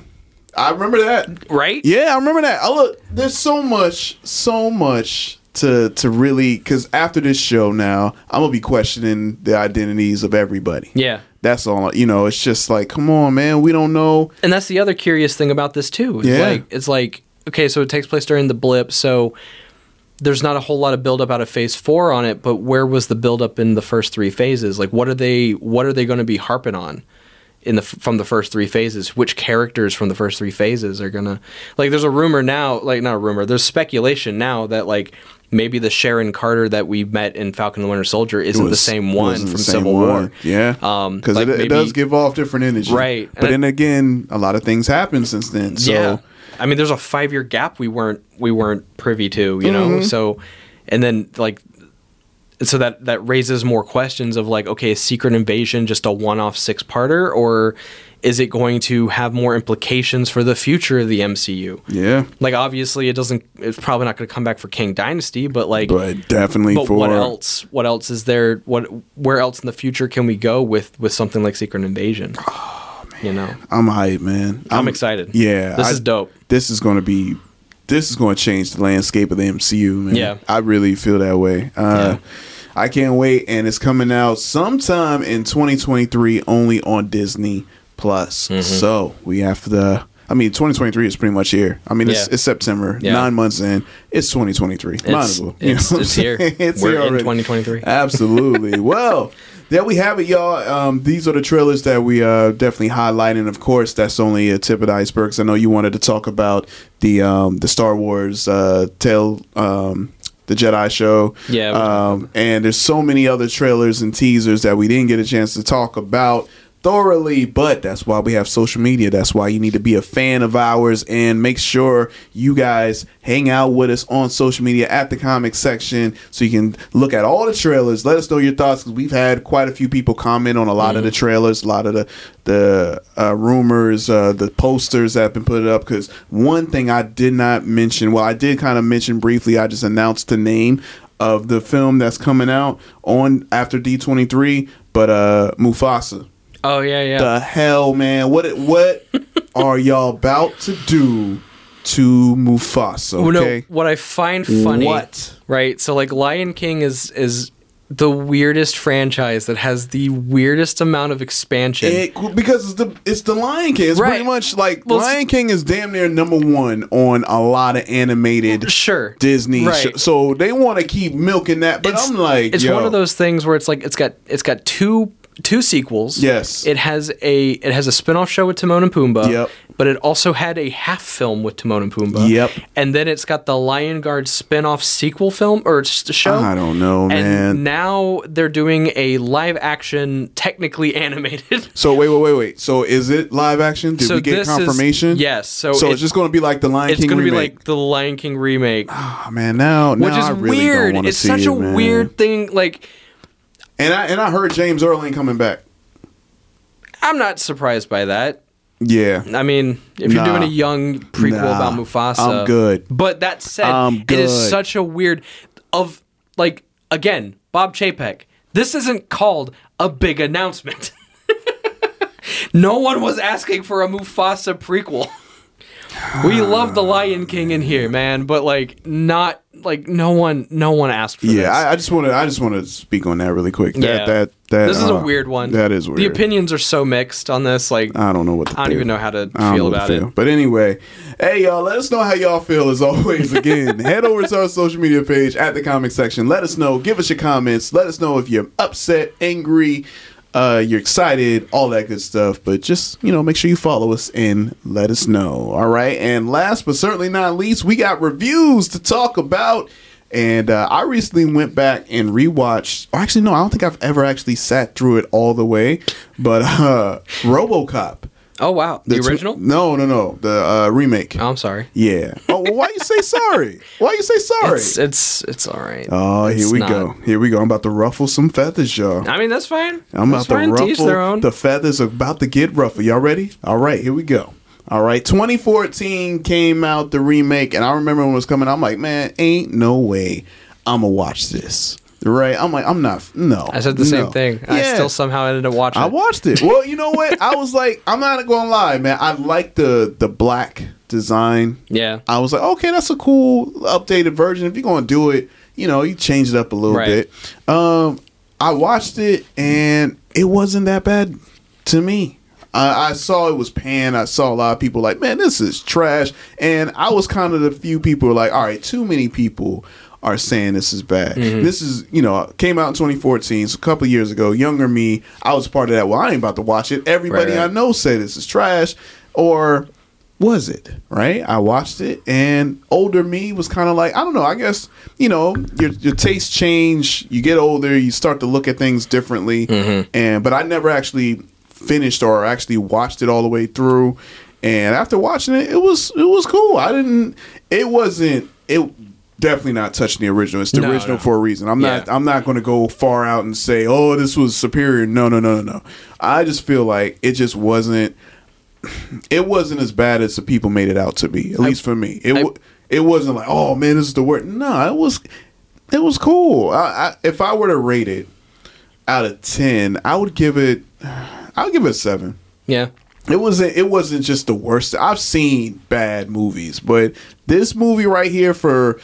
I remember that. Right? Yeah, I remember that. I look. There's so much, so much to to really because after this show now, I'm gonna be questioning the identities of everybody. Yeah. That's all. You know, it's just like, come on, man. We don't know. And that's the other curious thing about this too. It's Yeah. like it's like okay, so it takes place during the blip, so there's not a whole lot of build up out of phase four on it, but where was the build up in the first three phases? Like what are they what are they going to be harping on? In the from the first three phases, which characters from the first three phases are gonna like? There's a rumor now, like not a rumor. There's speculation now that like maybe the Sharon Carter that we met in Falcon and the Winter Soldier isn't the same one from Civil one. War. Yeah, Um, because like it, it does give off different energy, Right. But And then again, a lot of things happened since then. So yeah, I mean, there's a five year gap we weren't we weren't privy to, you know. Mhm. So, and then like, so that that raises more questions of like, okay, is Secret Invasion just a one off six parter, or is it going to have more implications for the future of the MCU? yeah, Like, obviously, it doesn't. It's probably not going to come back for Kang Dynasty, but like, but definitely but for what else? What else is there? What where else in the future can we go with with something like Secret Invasion? Oh man, you know, I'm hyped, man. I'm, excited. Yeah, this I- is dope. This is going to be. This is going to change the landscape of the MCU, man. Yeah. I really feel that way. Uh, I can't wait, and it's coming out sometime in 2023, only on Disney Plus. Mm-hmm. So we have the. I mean, 2023 is pretty much here. I mean, it's, Yeah. it's September, Yeah. nine months in. It's 2023. Might It's- as well. It's- it's here. It's We're here in already. 2023. Absolutely. well, there we have it, y'all. Um, these are the trailers that we uh, definitely highlighting. Of course, that's only a tip of the iceberg. I know you wanted to talk about the um, the Star Wars uh, tale. Um, the Jedi show, Yeah, um, and there's so many other trailers and teasers that we didn't get a chance to talk about thoroughly, but that's why we have social media. That's why you need to be a fan of ours and make sure you guys hang out with us on social media at the comic section so you can look at all the trailers. Let us know your thoughts because we've had quite a few people comment on a lot of the trailers, a lot of the the uh, rumors, uh, the posters that have been put up. Because one thing I did not mention, well, I did kind of mention briefly. I just announced the name of the film that's coming out on after D23, but uh Mufasa. Oh yeah, yeah. The hell, man! What what are y'all about to do to Mufasa? Okay, no, what I find funny, What? right? So like Lion King is is the weirdest franchise that has the weirdest amount of expansion. It, because it's the it's the Lion King. It's Right. pretty much like Well, Lion King is damn near number one on a lot of animated sure Disney. Right. sho- so they want to keep milking that, but I'm like, it's yo, one of those things where it's like it's got it's got two two sequels. Yes. It has a it has a spin-off show with Timon and Pumbaa. Yep. But it also had a half film with Timon and Pumbaa. Yep. And then it's got the Lion Guard spin-off sequel film or show. I don't know, and man. now they're doing a live action, technically animated. So wait, wait, wait, wait. So is it live action? Did So we get this is- confirmation? yes, so so it- it's just going to be like the Lion King remake. it's gonna be like the Lion King remake. oh man, now, now which is really weird. It's such it, a man. weird thing. Like And I and I heard James Earl ain't coming back. I'm not surprised by that. Yeah. I mean, if you're Nah. doing a young prequel Nah. about Mufasa, I'm good. But that said, it is such a weird of like again, Bob Chapek. This isn't called a big announcement. no one was asking for a Mufasa prequel. we love the Lion King in here, man, but like not like no one no one asked for this. Yeah, I, I just want to I just want to speak on that really quick. That, Yeah. that that this is a uh, weird one. That is weird. The opinions are so mixed on this. Like I don't know what to I don't think. even know how to I don't feel know what about to it. feel. But anyway, hey y'all, let us know how y'all feel as always. Again, head over to our social media page at the comic section. Let us know. Give us your comments. Let us know if you're upset, angry, uh, you're excited, all that good stuff. But just you know, make sure you follow us and let us know. All right. And last but certainly not least, we got reviews to talk about. And uh, I recently went back and rewatched. Or actually, no, I don't think I've ever actually sat through it all the way. But uh, RoboCop. Oh wow, the, tw- original? no, no, no, the uh, remake. Oh, I'm sorry. Yeah. Oh, well, why you say sorry? Why you say sorry? It's it's it's all right. oh, here It's we not- go. Here we go. I'm about to ruffle some feathers, y'all. I mean, that's fine. I'm that's about fine. to To ruffle their own. the feathers. are About to get ruffled. Y'all ready? All right, here we go. All right, 2014 came out the remake, and I remember when it was coming. I'm like, man, ain't no way I'm gonna watch this. Right? I'm like, I'm not. No, I said the same no. thing. I still somehow ended up watching. I it. watched it. Well, you know what? I was like, I'm not gonna lie, man. I like the the black design. Yeah. I was like, okay, that's a cool updated version. If you're gonna do it, you know, you change it up a little Right. bit. Um, I watched it and it wasn't that bad to me. I, I saw it was pan. I saw a lot of people like, man, this is trash. And I was kind of the few people were like, all right, too many people are saying this is bad. Mhm. This is, you know, came out in 2014, so a couple years ago. Younger me, I was part of that. Well, I ain't about to watch it. Everybody Right, right. I know say this is trash, or was it right? I watched it, and older me was kind of like, I don't know. I guess you know your your tastes change. You get older, you start to look at things differently. Mm-hmm. And but I never actually finished or actually watched it all the way through. And after watching it, it was it was cool. I didn't. It wasn't. It definitely not touching the original. It's the No, original no. for a reason. I'm not. I'm not going to go far out and say, oh, this was superior. No, no, no, no, no. I just feel like it just wasn't. It wasn't as bad as the people made it out to be. At least for me, it wa- it wasn't like, oh man, this is the worst. No, it was. It was cool. I, I, if I were to rate it out of ten, I would give it. I would give it a seven. Yeah. It wasn't. It wasn't just the worst. I've seen bad movies, but this movie right here for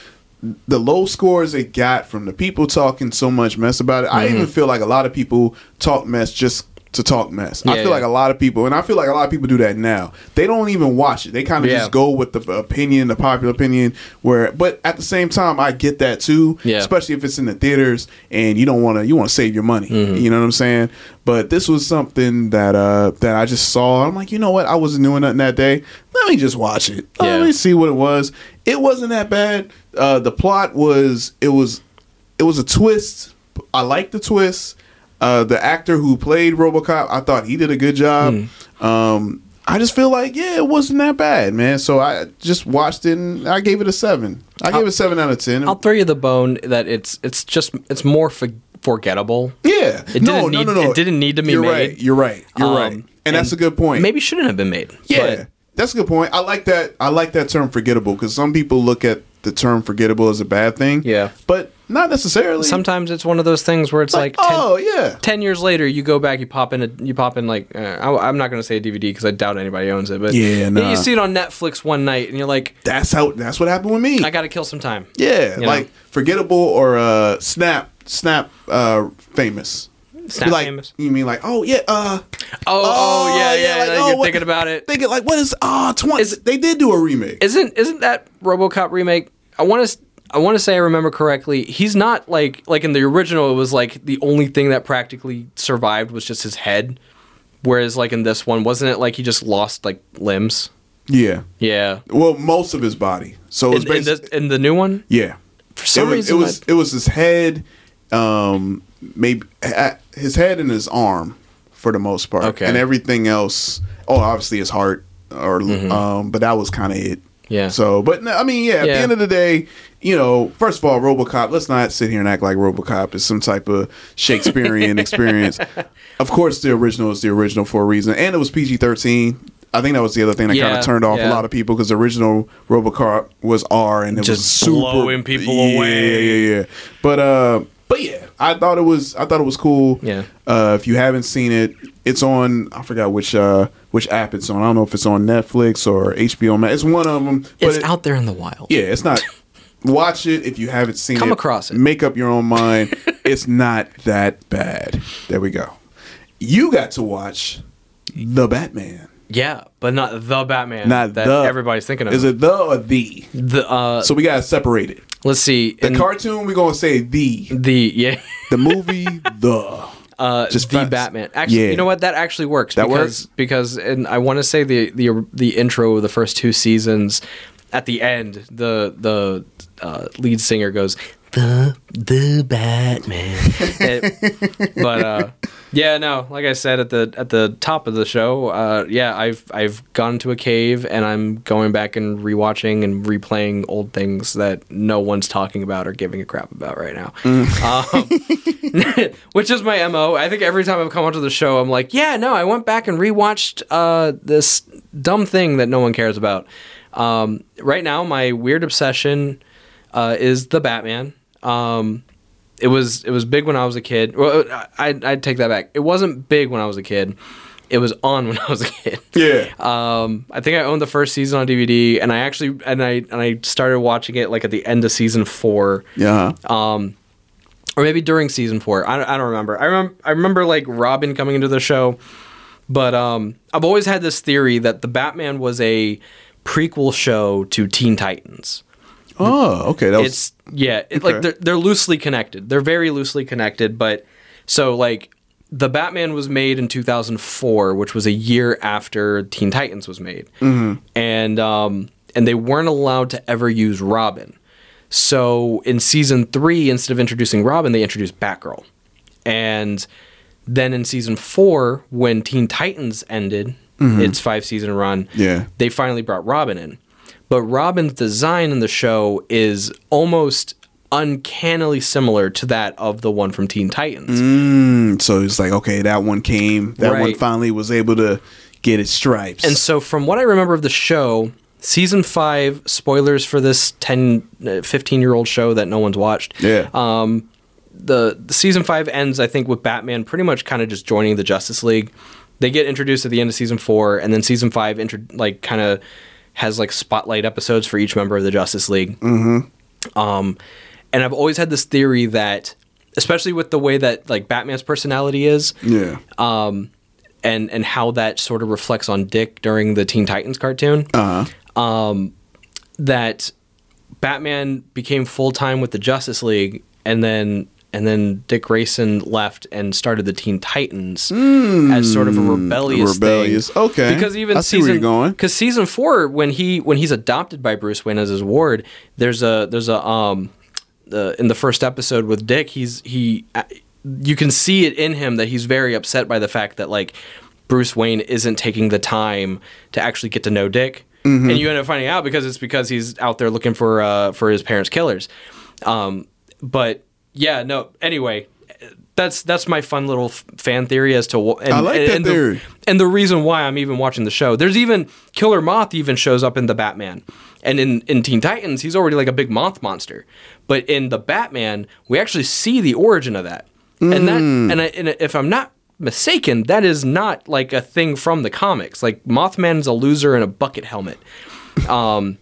the low scores it got from the people talking so much mess about it. I Mhm. even feel like a lot of people talk mess just to talk mess. I feel yeah. like a lot of people, and I feel like a lot of people do that now. They don't even watch it. They kind of Yeah. just go with the opinion, the popular opinion. Where, but at the same time, I get that too. Yeah. Especially if it's in the theaters and you don't want to, you want to save your money. Mm-hmm. You know what I'm saying? But this was something that uh that I just saw. I'm like, you know what? I wasn't doing nothing that day. Let me just watch it. Yeah. Let me see what it was. It wasn't that bad. Uh, the plot was it was it was a twist. I like the twist. Uh, the actor who played RoboCop, I thought he did a good job. Hmm. Um, I just feel like yeah, it wasn't that bad, man. So I just watched it and I gave it a seven. I gave it a seven out of ten. I'll throw you the bone that it's it's just it's more for, forgettable. yeah, It no, didn't no, need, no, no. It didn't need to be You're made. right. You're right. You're Um, right. And, that's a good point. Maybe shouldn't have been made. Yeah, but- that's a good point. I like that. I like that term forgettable because some people look at the term forgettable is a bad thing. Yeah. but not necessarily. Sometimes it's one of those things where it's like, Like, 10, oh, yeah. 10 years later, you go back, you pop in, a, you pop in like, uh, I, am not going to say a DVD because I doubt anybody owns it, but Yeah, nah. you see it on Netflix one night and you're like, that's how. That's what happened with me. I got to kill some time. yeah, You know? like forgettable or uh, snap, snap, uh, famous. Snap like, famous? You mean like, oh yeah, uh, Oh, oh, yeah, yeah. like, like, oh, you're what- thinking about it. thinking like, what is ah, twenty? they did do a remake. Isn't isn't that RoboCop remake? I want to. I want to say I remember correctly. He's not like like in the original. It was like the only thing that practically survived was just his head. Whereas like in this one, wasn't it like he just lost like limbs? Yeah. Yeah. Well, most of his body. So it was In, in, in the new one, yeah. for some it was, reason, it was it was his head, um, maybe his head and his arm for the most part, Okay. and everything else. Oh, obviously his heart, or Mhm. um, but that was kind of it. Yeah. So, but I mean, yeah. At the end of the day, you know, first of all, RoboCop. Let's not sit here and act like RoboCop is some type of Shakespearean experience. Of course, the original is the original for a reason, and it was PG thirteen. I think that was the other thing that kind of turned off yeah. a lot of people because the original RoboCop was R and it was super blowing people yeah, away. Yeah, yeah, yeah. But uh, but yeah, I thought it was I thought it was cool. Yeah. Uh, if you haven't seen it, it's on. I forgot which uh which app it's on. I don't know if it's on Netflix or HBO Max. It's one of them. But it's it- out there in the wild. yeah, it's not. Watch it if you haven't seen Come it. across it. Make up your own mind. it's not that bad. There we go. You got to watch the Batman. Yeah, but not the Batman. Not that the. everybody's thinking of. Is it the or the? the? Uh, So we gotta separate it. let's see. The in cartoon, we're gonna say the. the yeah. The movie, the. Uh, Just the fast. Batman. Actually, Yeah. you know what? That actually works. That because, works? because, and I want to say the the the intro of the first two seasons. At the end, the the uh, lead singer goes the the Batman. It- but uh, yeah, no, like I said at the at the top of the show, uh, yeah, I've I've gone to a cave and I'm going back and rewatching and replaying old things that no one's talking about or giving a crap about right now. Um, which is my mo. I think every time I've come onto the show, I'm like, yeah, no, I went back and rewatched uh, this dumb thing that no one cares about. Um, right now, my weird obsession uh, is the Batman. Um, it was it was big when I was a kid. Well, I I'd take that back. It wasn't big when I was a kid. It was on when I was a kid. Yeah. Um, I think I owned the first season on DVD, and I actually and I and I started watching it like at the end of season four Yeah. um, or maybe during season four. I, don't- I don't remember. I remember I remember like Robin coming into the show, but um, I've always had this theory that the Batman was a prequel show to Teen Titans. Oh, okay. That was. it's yeah, it, like they're they're loosely connected. They're very loosely connected, but so like the Batman was made in 2004, which was a year after Teen Titans was made, Mhm. and um, and they weren't allowed to ever use Robin. So in season three, instead of introducing Robin, they introduced Batgirl, and then in season four, when Teen Titans ended Mhm. its five season run, Yeah. they finally brought Robin in. But Robin's design in the show is almost uncannily similar to that of the one from Teen Titans. Mm, so it's like okay, that one came. That one finally was able to get its stripes. And so, from what I remember of the show, season five, spoilers for this 10, 15 year old show that no one's watched. Yeah. Um, the, the season five ends, I think, with Batman pretty much kind of just joining the Justice League. They get introduced at the end of season four, and then season five, intro- like, kind of has like spotlight episodes for each member of the Justice League. Mm-hmm. Um, and I've always had this theory that, especially with the way that like Batman's personality is, Yeah. um, and and how that sort of reflects on Dick during the Teen Titans cartoon, Uh huh. um, that Batman became full time with the Justice League, and then and then Dick Grayson left and started the Teen Titans as sort of a rebellious. Rebellious. thing. Okay. because even I see where season you're going. because season four when he when he's adopted by Bruce Wayne as his ward, there's a there's a um the in the first episode with Dick, he's he you can see it in him that he's very upset by the fact that like Bruce Wayne isn't taking the time to actually get to know Dick. Mhm. And you end up finding out because it's because he's out there looking for uh, for his parents' killers. Um, but yeah, no. Anyway, that's that's my fun little f- fan theory as to wh- and, I like and, that and the- theory. and the reason why I'm even watching the show. There's even Killer Moth even shows up in the Batman. And in, in Teen Titans, he's already like a big moth monster. But in the Batman, we actually see the origin of that. And that Mm. and, I, and if I'm not mistaken, that is not like a thing from the comics. Like Mothman's a loser in a bucket helmet. Um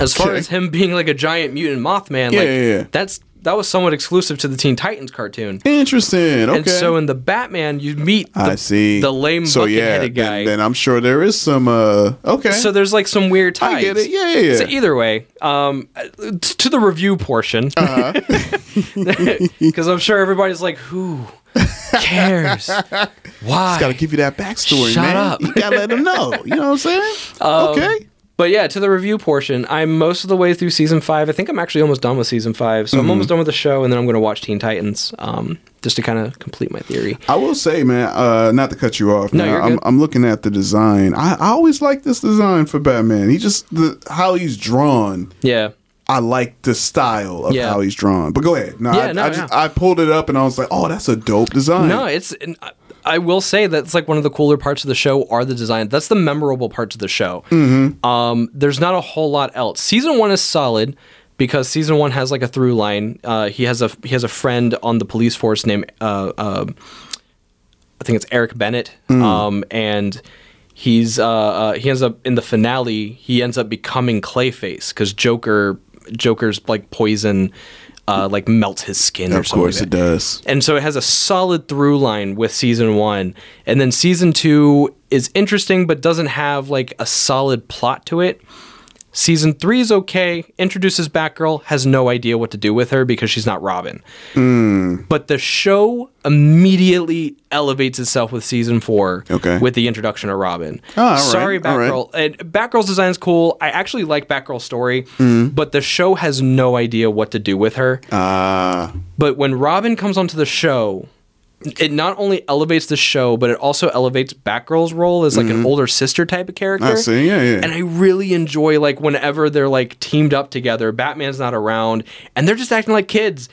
as far as him being like a giant mutant Mothman, Yeah, like yeah, yeah. that's that was somewhat exclusive to the Teen Titans cartoon. Interesting. Okay. And so in the Batman, you meet the, I see the lame So yeah, bucket-headed then, guy. then I'm sure there is some. uh Okay. So there's like some weird ties. I get it. Yeah, yeah, So yeah. either way, um, to the review portion, Uh-huh. because I'm sure everybody's like, "Who cares? Why?" Just gotta give you that backstory, Shut man. up. You gotta let them know. You know what I'm saying? Um, okay. But yeah, to the review portion, I'm most of the way through season five. I think I'm actually almost done with season five, so I'm Mhm. almost done with the show, and then I'm going to watch Teen Titans, um, just to kind of complete my theory. I will say, man, uh, not to cut you off. No, man, you're I'm, good. I'm looking at the design. I, I always like this design for Batman. He just the how he's drawn. Yeah. I like the style of Yeah. how he's drawn. But go ahead. No, Yeah, I, no, I just yeah. I pulled it up and I was like, oh, that's a dope design. No, it's. I- will say that's like one of the cooler parts of the show are the design. That's the memorable parts of the show. Mhm. Um, there's not a whole lot else. Season one is solid because season one has like a through line. Uh, he has a he has a friend on the police force named uh, uh, I think it's Eric Bennett, Mm. um, and he's uh, uh, he ends up in the finale. He ends up becoming Clayface because Joker Joker's like poison. Uh, like melts his skin or Of course like it does. And so it has a solid through line with season one. And then season two is interesting, but doesn't have like a solid plot to it. Season three is okay, introduces Batgirl, has no idea what to do with her because she's not Robin. Mm. But the show immediately elevates itself with season four Okay. with the introduction of Robin. Oh, right, Sorry, right. Batgirl. And Batgirl's design is cool. I actually like Batgirl's story, Mm. but the show has no idea what to do with her. Uh, But when Robin comes onto the show, it not only elevates the show, but it also elevates Batgirl's role as like an older sister type of character. Mm-hmm. I see, yeah, yeah. And I really enjoy like whenever they're like teamed up together, Batman's not around, and they're just acting like kids.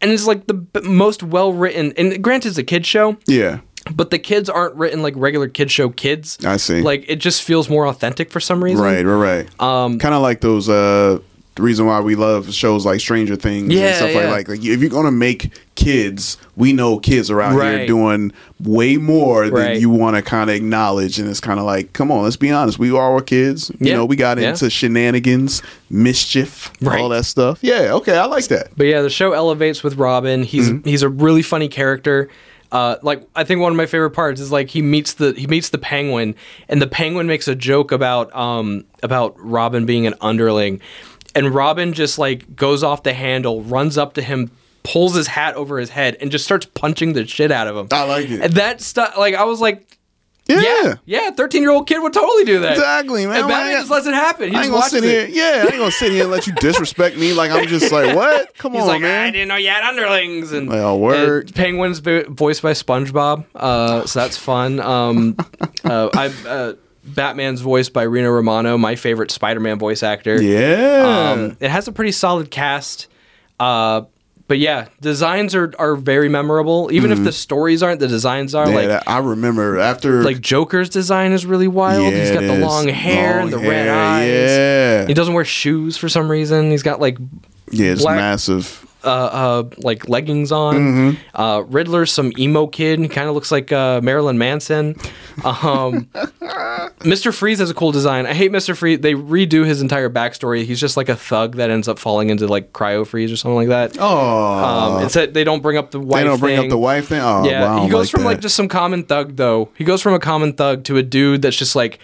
And it's like the b- most well written. And granted, it's a kid show, yeah. but the kids aren't written like regular kid show kids. I see. Like it just feels more authentic for some reason. Right, right, right. Um, kind of like those. uh The reason why we love shows like Stranger Things Yeah, and stuff yeah. like like if you're gonna make kids, we know kids are out here doing way more than Right. you want to kind of acknowledge, and it's kind of like, come on, let's be honest, we are kids. You know, we got yeah. into shenanigans, mischief, Right. all that stuff. Yeah, okay, I like that. But yeah, the show elevates with Robin. He's Mm-hmm. he's a really funny character. Uh, like I think one of my favorite parts is like he meets the he meets the penguin, and the penguin makes a joke about um about Robin being an underling, and Robin just like goes off the handle, runs up to him, pulls his hat over his head, and just starts punching the shit out of him. I like it. And that stuff, like I was like. Yeah. yeah, thirteen year old kid would totally do that. Exactly, man. And Batman I- just lets it happen. He I just ain't gonna sit it. here. Yeah, I ain't gonna sit here and let you disrespect me. Like I'm just like, what? Come He's on, like, man. I didn't know you had underlings. And Well, word. and Penguin's vo- voiced by SpongeBob, uh, so that's fun. Um, uh, I, uh, Batman's voiced by Rino Romano, my favorite Spider-Man voice actor. Yeah. um, it has a pretty solid cast. Uh, but yeah, designs are, are very memorable. Even if the stories aren't, the designs are Mm-hmm. Yeah, like I remember after like Joker's design is really wild. Yeah, He's got the long hair and the Long red eyes. yeah. He doesn't wear shoes for some reason. He's got like yeah, it's black- massive. Uh, uh, like leggings on. Mm-hmm. Uh, Riddler's some emo kid. He kind of looks like uh, Marilyn Manson. Um, Mr. Freeze has a cool design. I hate Mr. Freeze. They redo his entire backstory. He's just like a thug that ends up falling into like cryo freeze or something like that. Oh, Um, it's that they don't bring up the wife. they don't bring thing. up the wife thing. Oh, yeah, I he goes like from that. like just some common thug though. He goes from a common thug to a dude that's just like,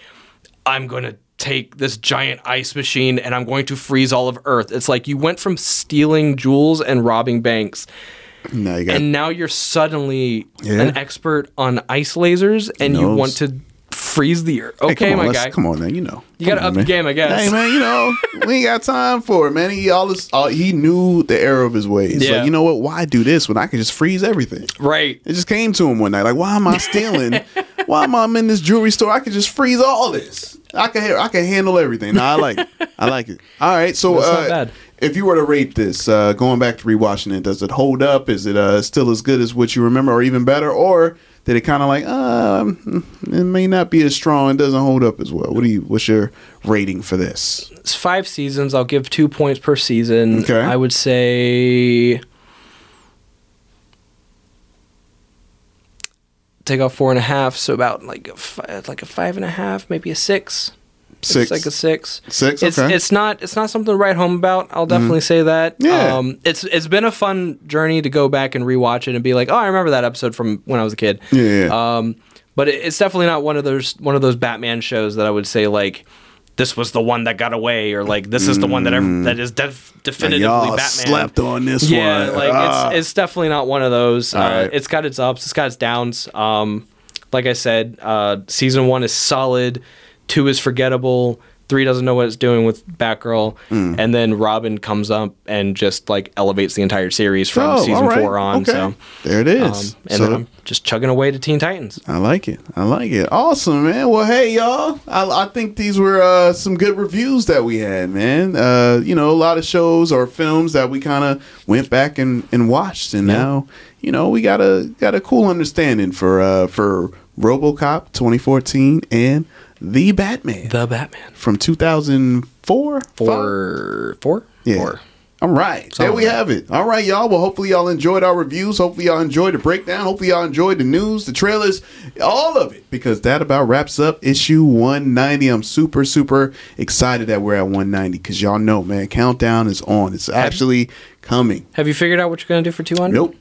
I'm gonna take this giant ice machine and I'm going to freeze all of Earth. It's like you went from stealing jewels and robbing banks. Now you got and now you're suddenly Yeah. an expert on ice lasers and you want to freeze the earth. Okay, come on, my guy. Come on, now you know. You gotta Come on, up the game, I guess. Hey man, you know we ain't got time for it, man. He all this, all, he knew the error of his ways. Yeah. Like you know what? Why do this when I can just freeze everything? Right. It just came to him one night. Like, why am I stealing? why am I in this jewelry store? I could just freeze all this. I can, I can handle everything. No, I like it. I like it. All right, so That's uh, not bad. if you were to rate this, uh, going back to rewatching it, does it hold up? Is it uh, still as good as what you remember, or even better, or did it kind of like, um, it may not be as strong, it doesn't hold up as well? What do you? What's your rating for this? It's five seasons. I'll give two points per season. Okay. I would say take off four and a half, so about like a like a five and a half, maybe a six. Six. It's like a six. Six, It's okay. it's not it's not something to write home about. I'll definitely say that. Yeah. Um, it's it's been a fun journey to go back and rewatch it and be like, oh, I remember that episode from when I was a kid. Yeah, yeah. Um, but it, it's definitely not one of those one of those Batman shows that I would say like. This was the one that got away, or like this is the one that ever, that is def- definitively Mm. y'all Batman. slept on this yeah, one. like Ah. it's it's definitely not one of those. Uh, Alright. It's got its ups, it's got its downs. Um, like I said, uh, season one is solid. Two is forgettable. Three doesn't know what it's doing with Batgirl, Mm. and then Robin comes up and just like elevates the entire series from Oh, season alright. four on. Okay. So There it is. Um, and So- then I'm just chugging away to Teen Titans. I like it. I like it. Awesome, man. Well, hey, y'all. I, I think these were uh, some good reviews that we had, man. Uh, you know, a lot of shows or films that we kind of went back and, and watched, and now, you know, we got a got a cool understanding for uh, for RoboCop 2014 and The Batman The Batman from 2004. four, four, Yeah. four. All right. there we have it. All right, y'all. Well, hopefully y'all enjoyed our reviews. Hopefully y'all enjoyed the breakdown. Hopefully y'all enjoyed the news, the trailers, all of it. Because that about wraps up issue 190. I'm super, super excited that we're at 190. Because y'all know, man, countdown is on. It's actually coming. Have you figured out what you're gonna do for 200? Nope.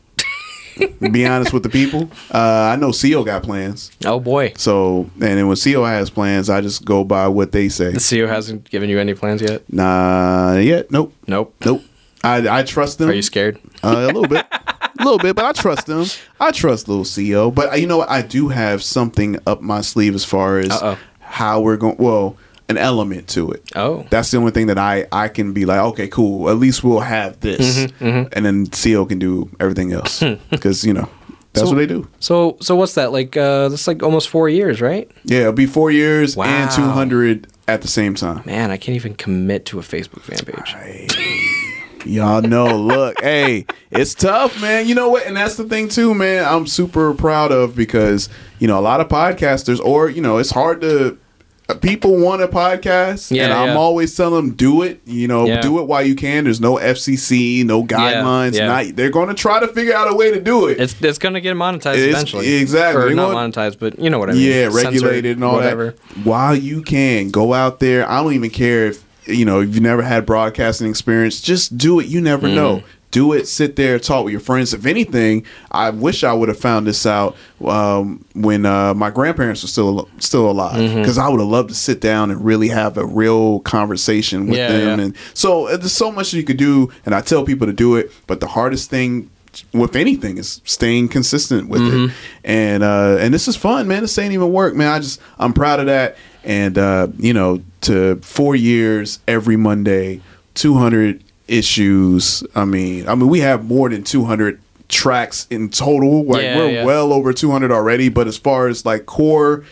Be honest with the people. Uh, I know CO got plans. Oh boy. So, and then when CO has plans, I just go by what they say. The CEO hasn't given you any plans yet. Nah, yet. Nope. Nope. Nope. I, I trust them. Are you scared? Uh, a little bit, a little bit, but I trust them. I trust little CEO. But uh, you know what? I do have something up my sleeve as far as Uh-oh. how we're going. Well, an element to it. Oh. That's the only thing that I I can be like, okay, cool. At least we'll have this, Mhm, and then CEO can do everything else because you know that's So- what they do. So so what's that like? Uh, that's like almost four years, right? Yeah, it'll be four years Wow. and two hundred at the same time. Man, I can't even commit to a Facebook fan page. Y'all know, look, hey, it's tough, man. You know what? And that's the thing too, man. I'm super proud of because, you know, a lot of podcasters or, you know, it's hard to people want a podcast and Yeah, I'm yeah. always telling them do it, you know, Yeah. do it while you can. There's no FCC, no guidelines. Not, they're going to try to figure out a way to do it. It's it's gonna get monetized It's- eventually. exactly. Or not want- monetized, but you know what I mean. Yeah, Censored, regulated and all whatever. that. While you can go out there, I don't even care if you know if you've never had broadcasting experience. Just do it. You never Mm. know. Do it. Sit there, talk with your friends. If anything, I wish I would have found this out um, when uh, my grandparents were still still alive, because I would have loved to sit down and really have a real conversation with Yeah, them. yeah. And so uh, there's so much you could do, and I tell people to do it. But the hardest thing with anything is staying consistent with Mhm. it. And uh, and this is fun, man. This ain't even work, man. I just I'm proud of that. And uh, you know, to four years every Monday, 200 issues. I mean, I mean, we have more than 200 tracks in total. Like Yeah, we're yeah. well over 200 already. But as far as like core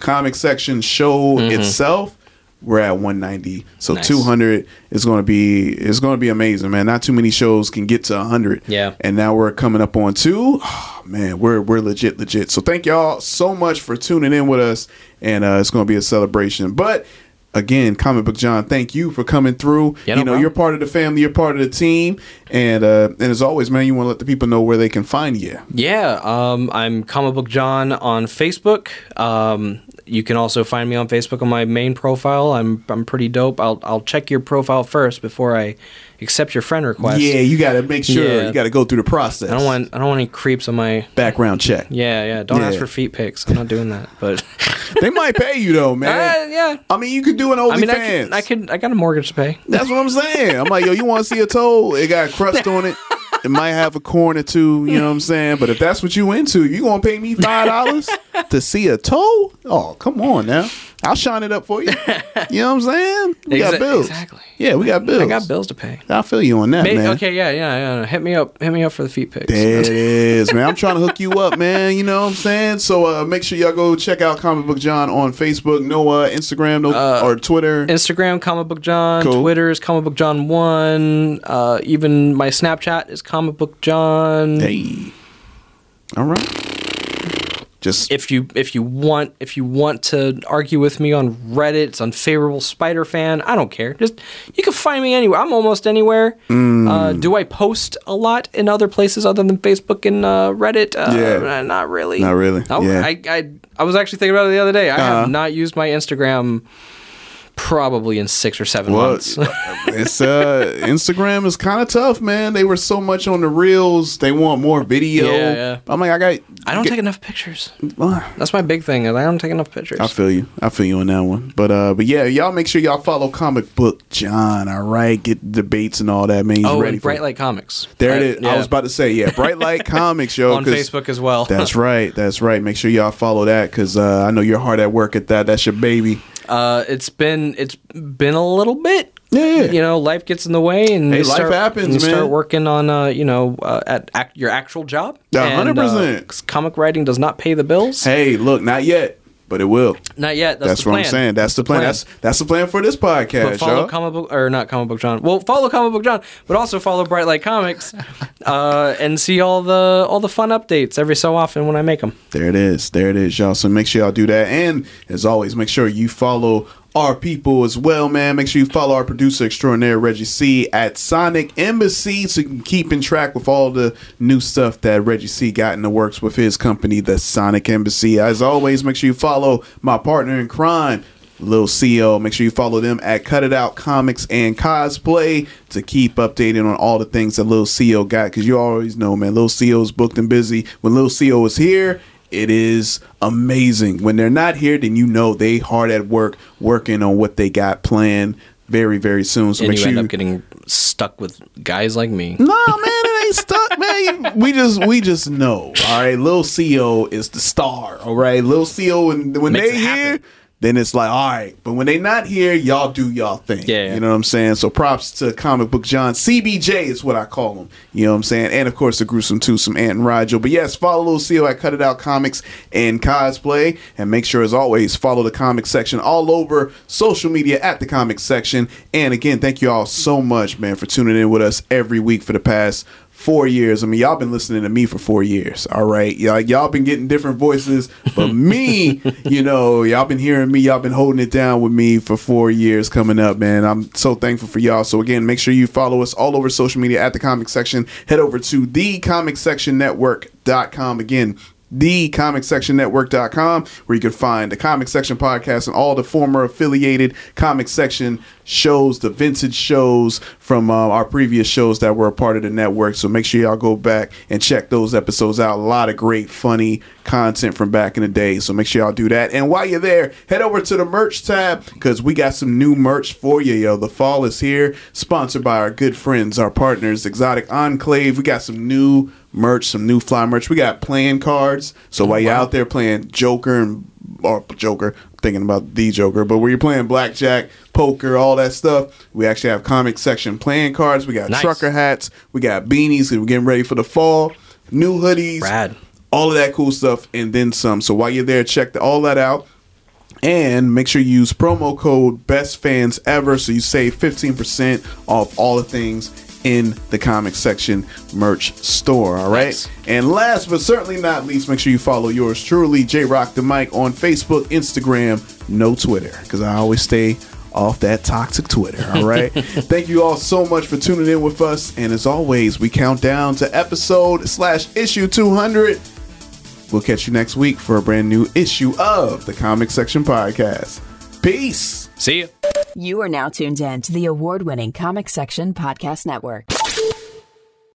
comic section show Mhm. itself, we're at 190. So Nice. 200 is going to be is going to be amazing, man. Not too many shows can get to 100. Yeah. And now we're coming up on two. Oh, man, we're we're legit legit. So thank y'all so much for tuning in with us, and uh, it's going to be a celebration. But again, comic book John, thank you for coming through. Yeah, no you know, problem. you're part of the family, you're part of the team, and uh, and as always, man, you want to let the people know where they can find you. Yeah, um, I'm Comic Book John on Facebook. Um, you can also find me on Facebook on my main profile. I'm I'm pretty dope. I'll I'll check your profile first before I accept your friend request. Yeah, you got to make sure Yeah. you got to go through the process. I don't want I don't want any creeps on my background check. Yeah, yeah. Don't ask for feet pics. I'm not doing that. But they might pay you though, man. Uh, yeah. I mean, you could do an OnlyFans. I mean, I could, I could I got a mortgage to pay. That's what I'm saying. I'm like, yo, you want to see a toe? It got crust on it. It might have a corn or two. You know what I'm saying? But if that's what you into, you gonna pay me five dollars to see a toe? Oh, come on now. I'll shine it up for you. You know what I'm saying? We got Exa- bills. exactly. Yeah, we got bills. I got bills to pay. I feel you on that, May- man. okay, yeah, yeah, yeah. Hit me up. Hit me up for the feet pics. There it is, man. I'm trying to hook you up, man. You know what I'm saying? So uh, make sure y'all go check out Comic Book John on Facebook, no uh, Instagram, no or Twitter. Instagram, Comic Book John. Cool. Twitter is Comic Book John One. Uh, even my Snapchat is Comic Comic book John. Hey. All right. Just if you if you want if you want to argue with me on Reddit, it's unfavorable Spider Fan. I don't care. Just you can find me anywhere. I'm almost anywhere. Mm. Uh, do I post a lot in other places other than Facebook and uh, Reddit? Uh, Yeah. not really. Not really. I, Yeah. I, I I was actually thinking about it the other day. I Uh-huh. have not used my Instagram Probably in six or seven Well, months. it's uh Instagram is kind of tough, man. They were so much on the reels. They want more video. Yeah, yeah. I'm like, I got. I don't get- take enough pictures. That's my big thing. is I don't take enough pictures. I feel you. I feel you on that one. But uh, but yeah, y'all make sure y'all follow Comic Book John. All right, get debates and all that. Man, he's oh, ready and Bright Light Comics. There it is. I was about to say, yeah, Bright Light Comics, yo. On Facebook as well. That's right. That's right. Make sure y'all follow that because uh, I know you're hard at work at that. That's your baby. Uh, it's been it's been a little bit. Yeah, yeah. You know, life gets in the way, and Hey, you life start, happens, and you man. start working on, uh, you know, uh, at ac- your actual job. Yeah, 100%. uh, 'cause comic writing does not pay the bills. Hey, look, not yet, but it will. Not yet. That's, That's, what plan. I'm saying. That's the plan. That's that's the plan for this podcast, But follow y'all. comic book or not comic book John. Well, follow comic book John, but also follow Bright Light Comics, uh, and see all the all the fun updates every so often when I make them. There it is. There it is, y'all. So make sure y'all do that. And as always, make sure you follow our people as well, man. Make sure you follow our producer extraordinaire, Reggie C, at Sonic Embassy so you can keep in track with all the new stuff that Reggie C got in the works with his company, the Sonic Embassy. As always, make sure you follow my partner in crime. Lil CO. Make sure you follow them at Cut It Out Comics and Cosplay to keep updated on all the things that Lil CO got. Because you always know, man, Lil CO's booked and busy. When Lil CO is here, it is amazing. When they're not here, then you know they hard at work working on what they got planned very, very soon. So and make you sure end you up getting stuck with guys like me. no, man, it ain't stuck, man. We just we just know. All right, Lil CO is the star. All right, Lil CO, and when Makes they here, then it's like all right. But when they not here, y'all do y'all thing. Yeah. you know what I'm saying. So props to Comic Book John. CBJ is what I call him. You know what I'm saying. And of course the gruesome twosome Ant and Rigel. But yes, follow Lil CO at Cut It Out Comics and Cosplay, and make sure as always follow the comic section all over social media at the comic section. And again, thank you all so much, man, for tuning in with us every week for the past four years. I mean, y'all been listening to me for four years. All right. Y'all, y'all been getting different voices, but me, you know, y'all been hearing me. Y'all been holding it down with me for four years coming up, man. I'm so thankful for y'all. So again, make sure you follow us all over social media at the comic section. Head over to the comic section network.com. Again, section network.com where you can find the comic section podcast and all the former affiliated comic section shows the vintage shows from uh, our previous shows that were a part of the network. So make sure y'all go back and check those episodes out. A lot of great funny content from back in the day. So make sure y'all do that. And while you're there head over to the merch tab because we got some new merch for you yo. The fall is here sponsored by our good friends our partners exotic enclave. We got some new merch, some new fly merch. We got playing cards. So oh, while you're out there playing Joker and or Joker, thinking about the Joker, but where you're playing blackjack, poker, all that stuff, we actually have comic section playing cards. We got Nice. trucker hats. We got beanies. We're getting ready for the fall. New hoodies. Rad. All of that cool stuff, and then some. So while you're there, check the, all that out. And make sure you use promo code best fans ever so you save 15% off all the things in the comic section merch store. All right. Nice. And last but certainly not least, make sure you follow yours truly, J Rock the Mic on Facebook, Instagram, no Twitter, because I always stay off that toxic Twitter. All right. Thank you all so much for tuning in with us. And as always, we count down to episode slash issue 200. We'll catch you next week for a brand new issue of the Comic Section Podcast. Peace. See ya. You are now tuned in to the award winning Comic Section Podcast Network.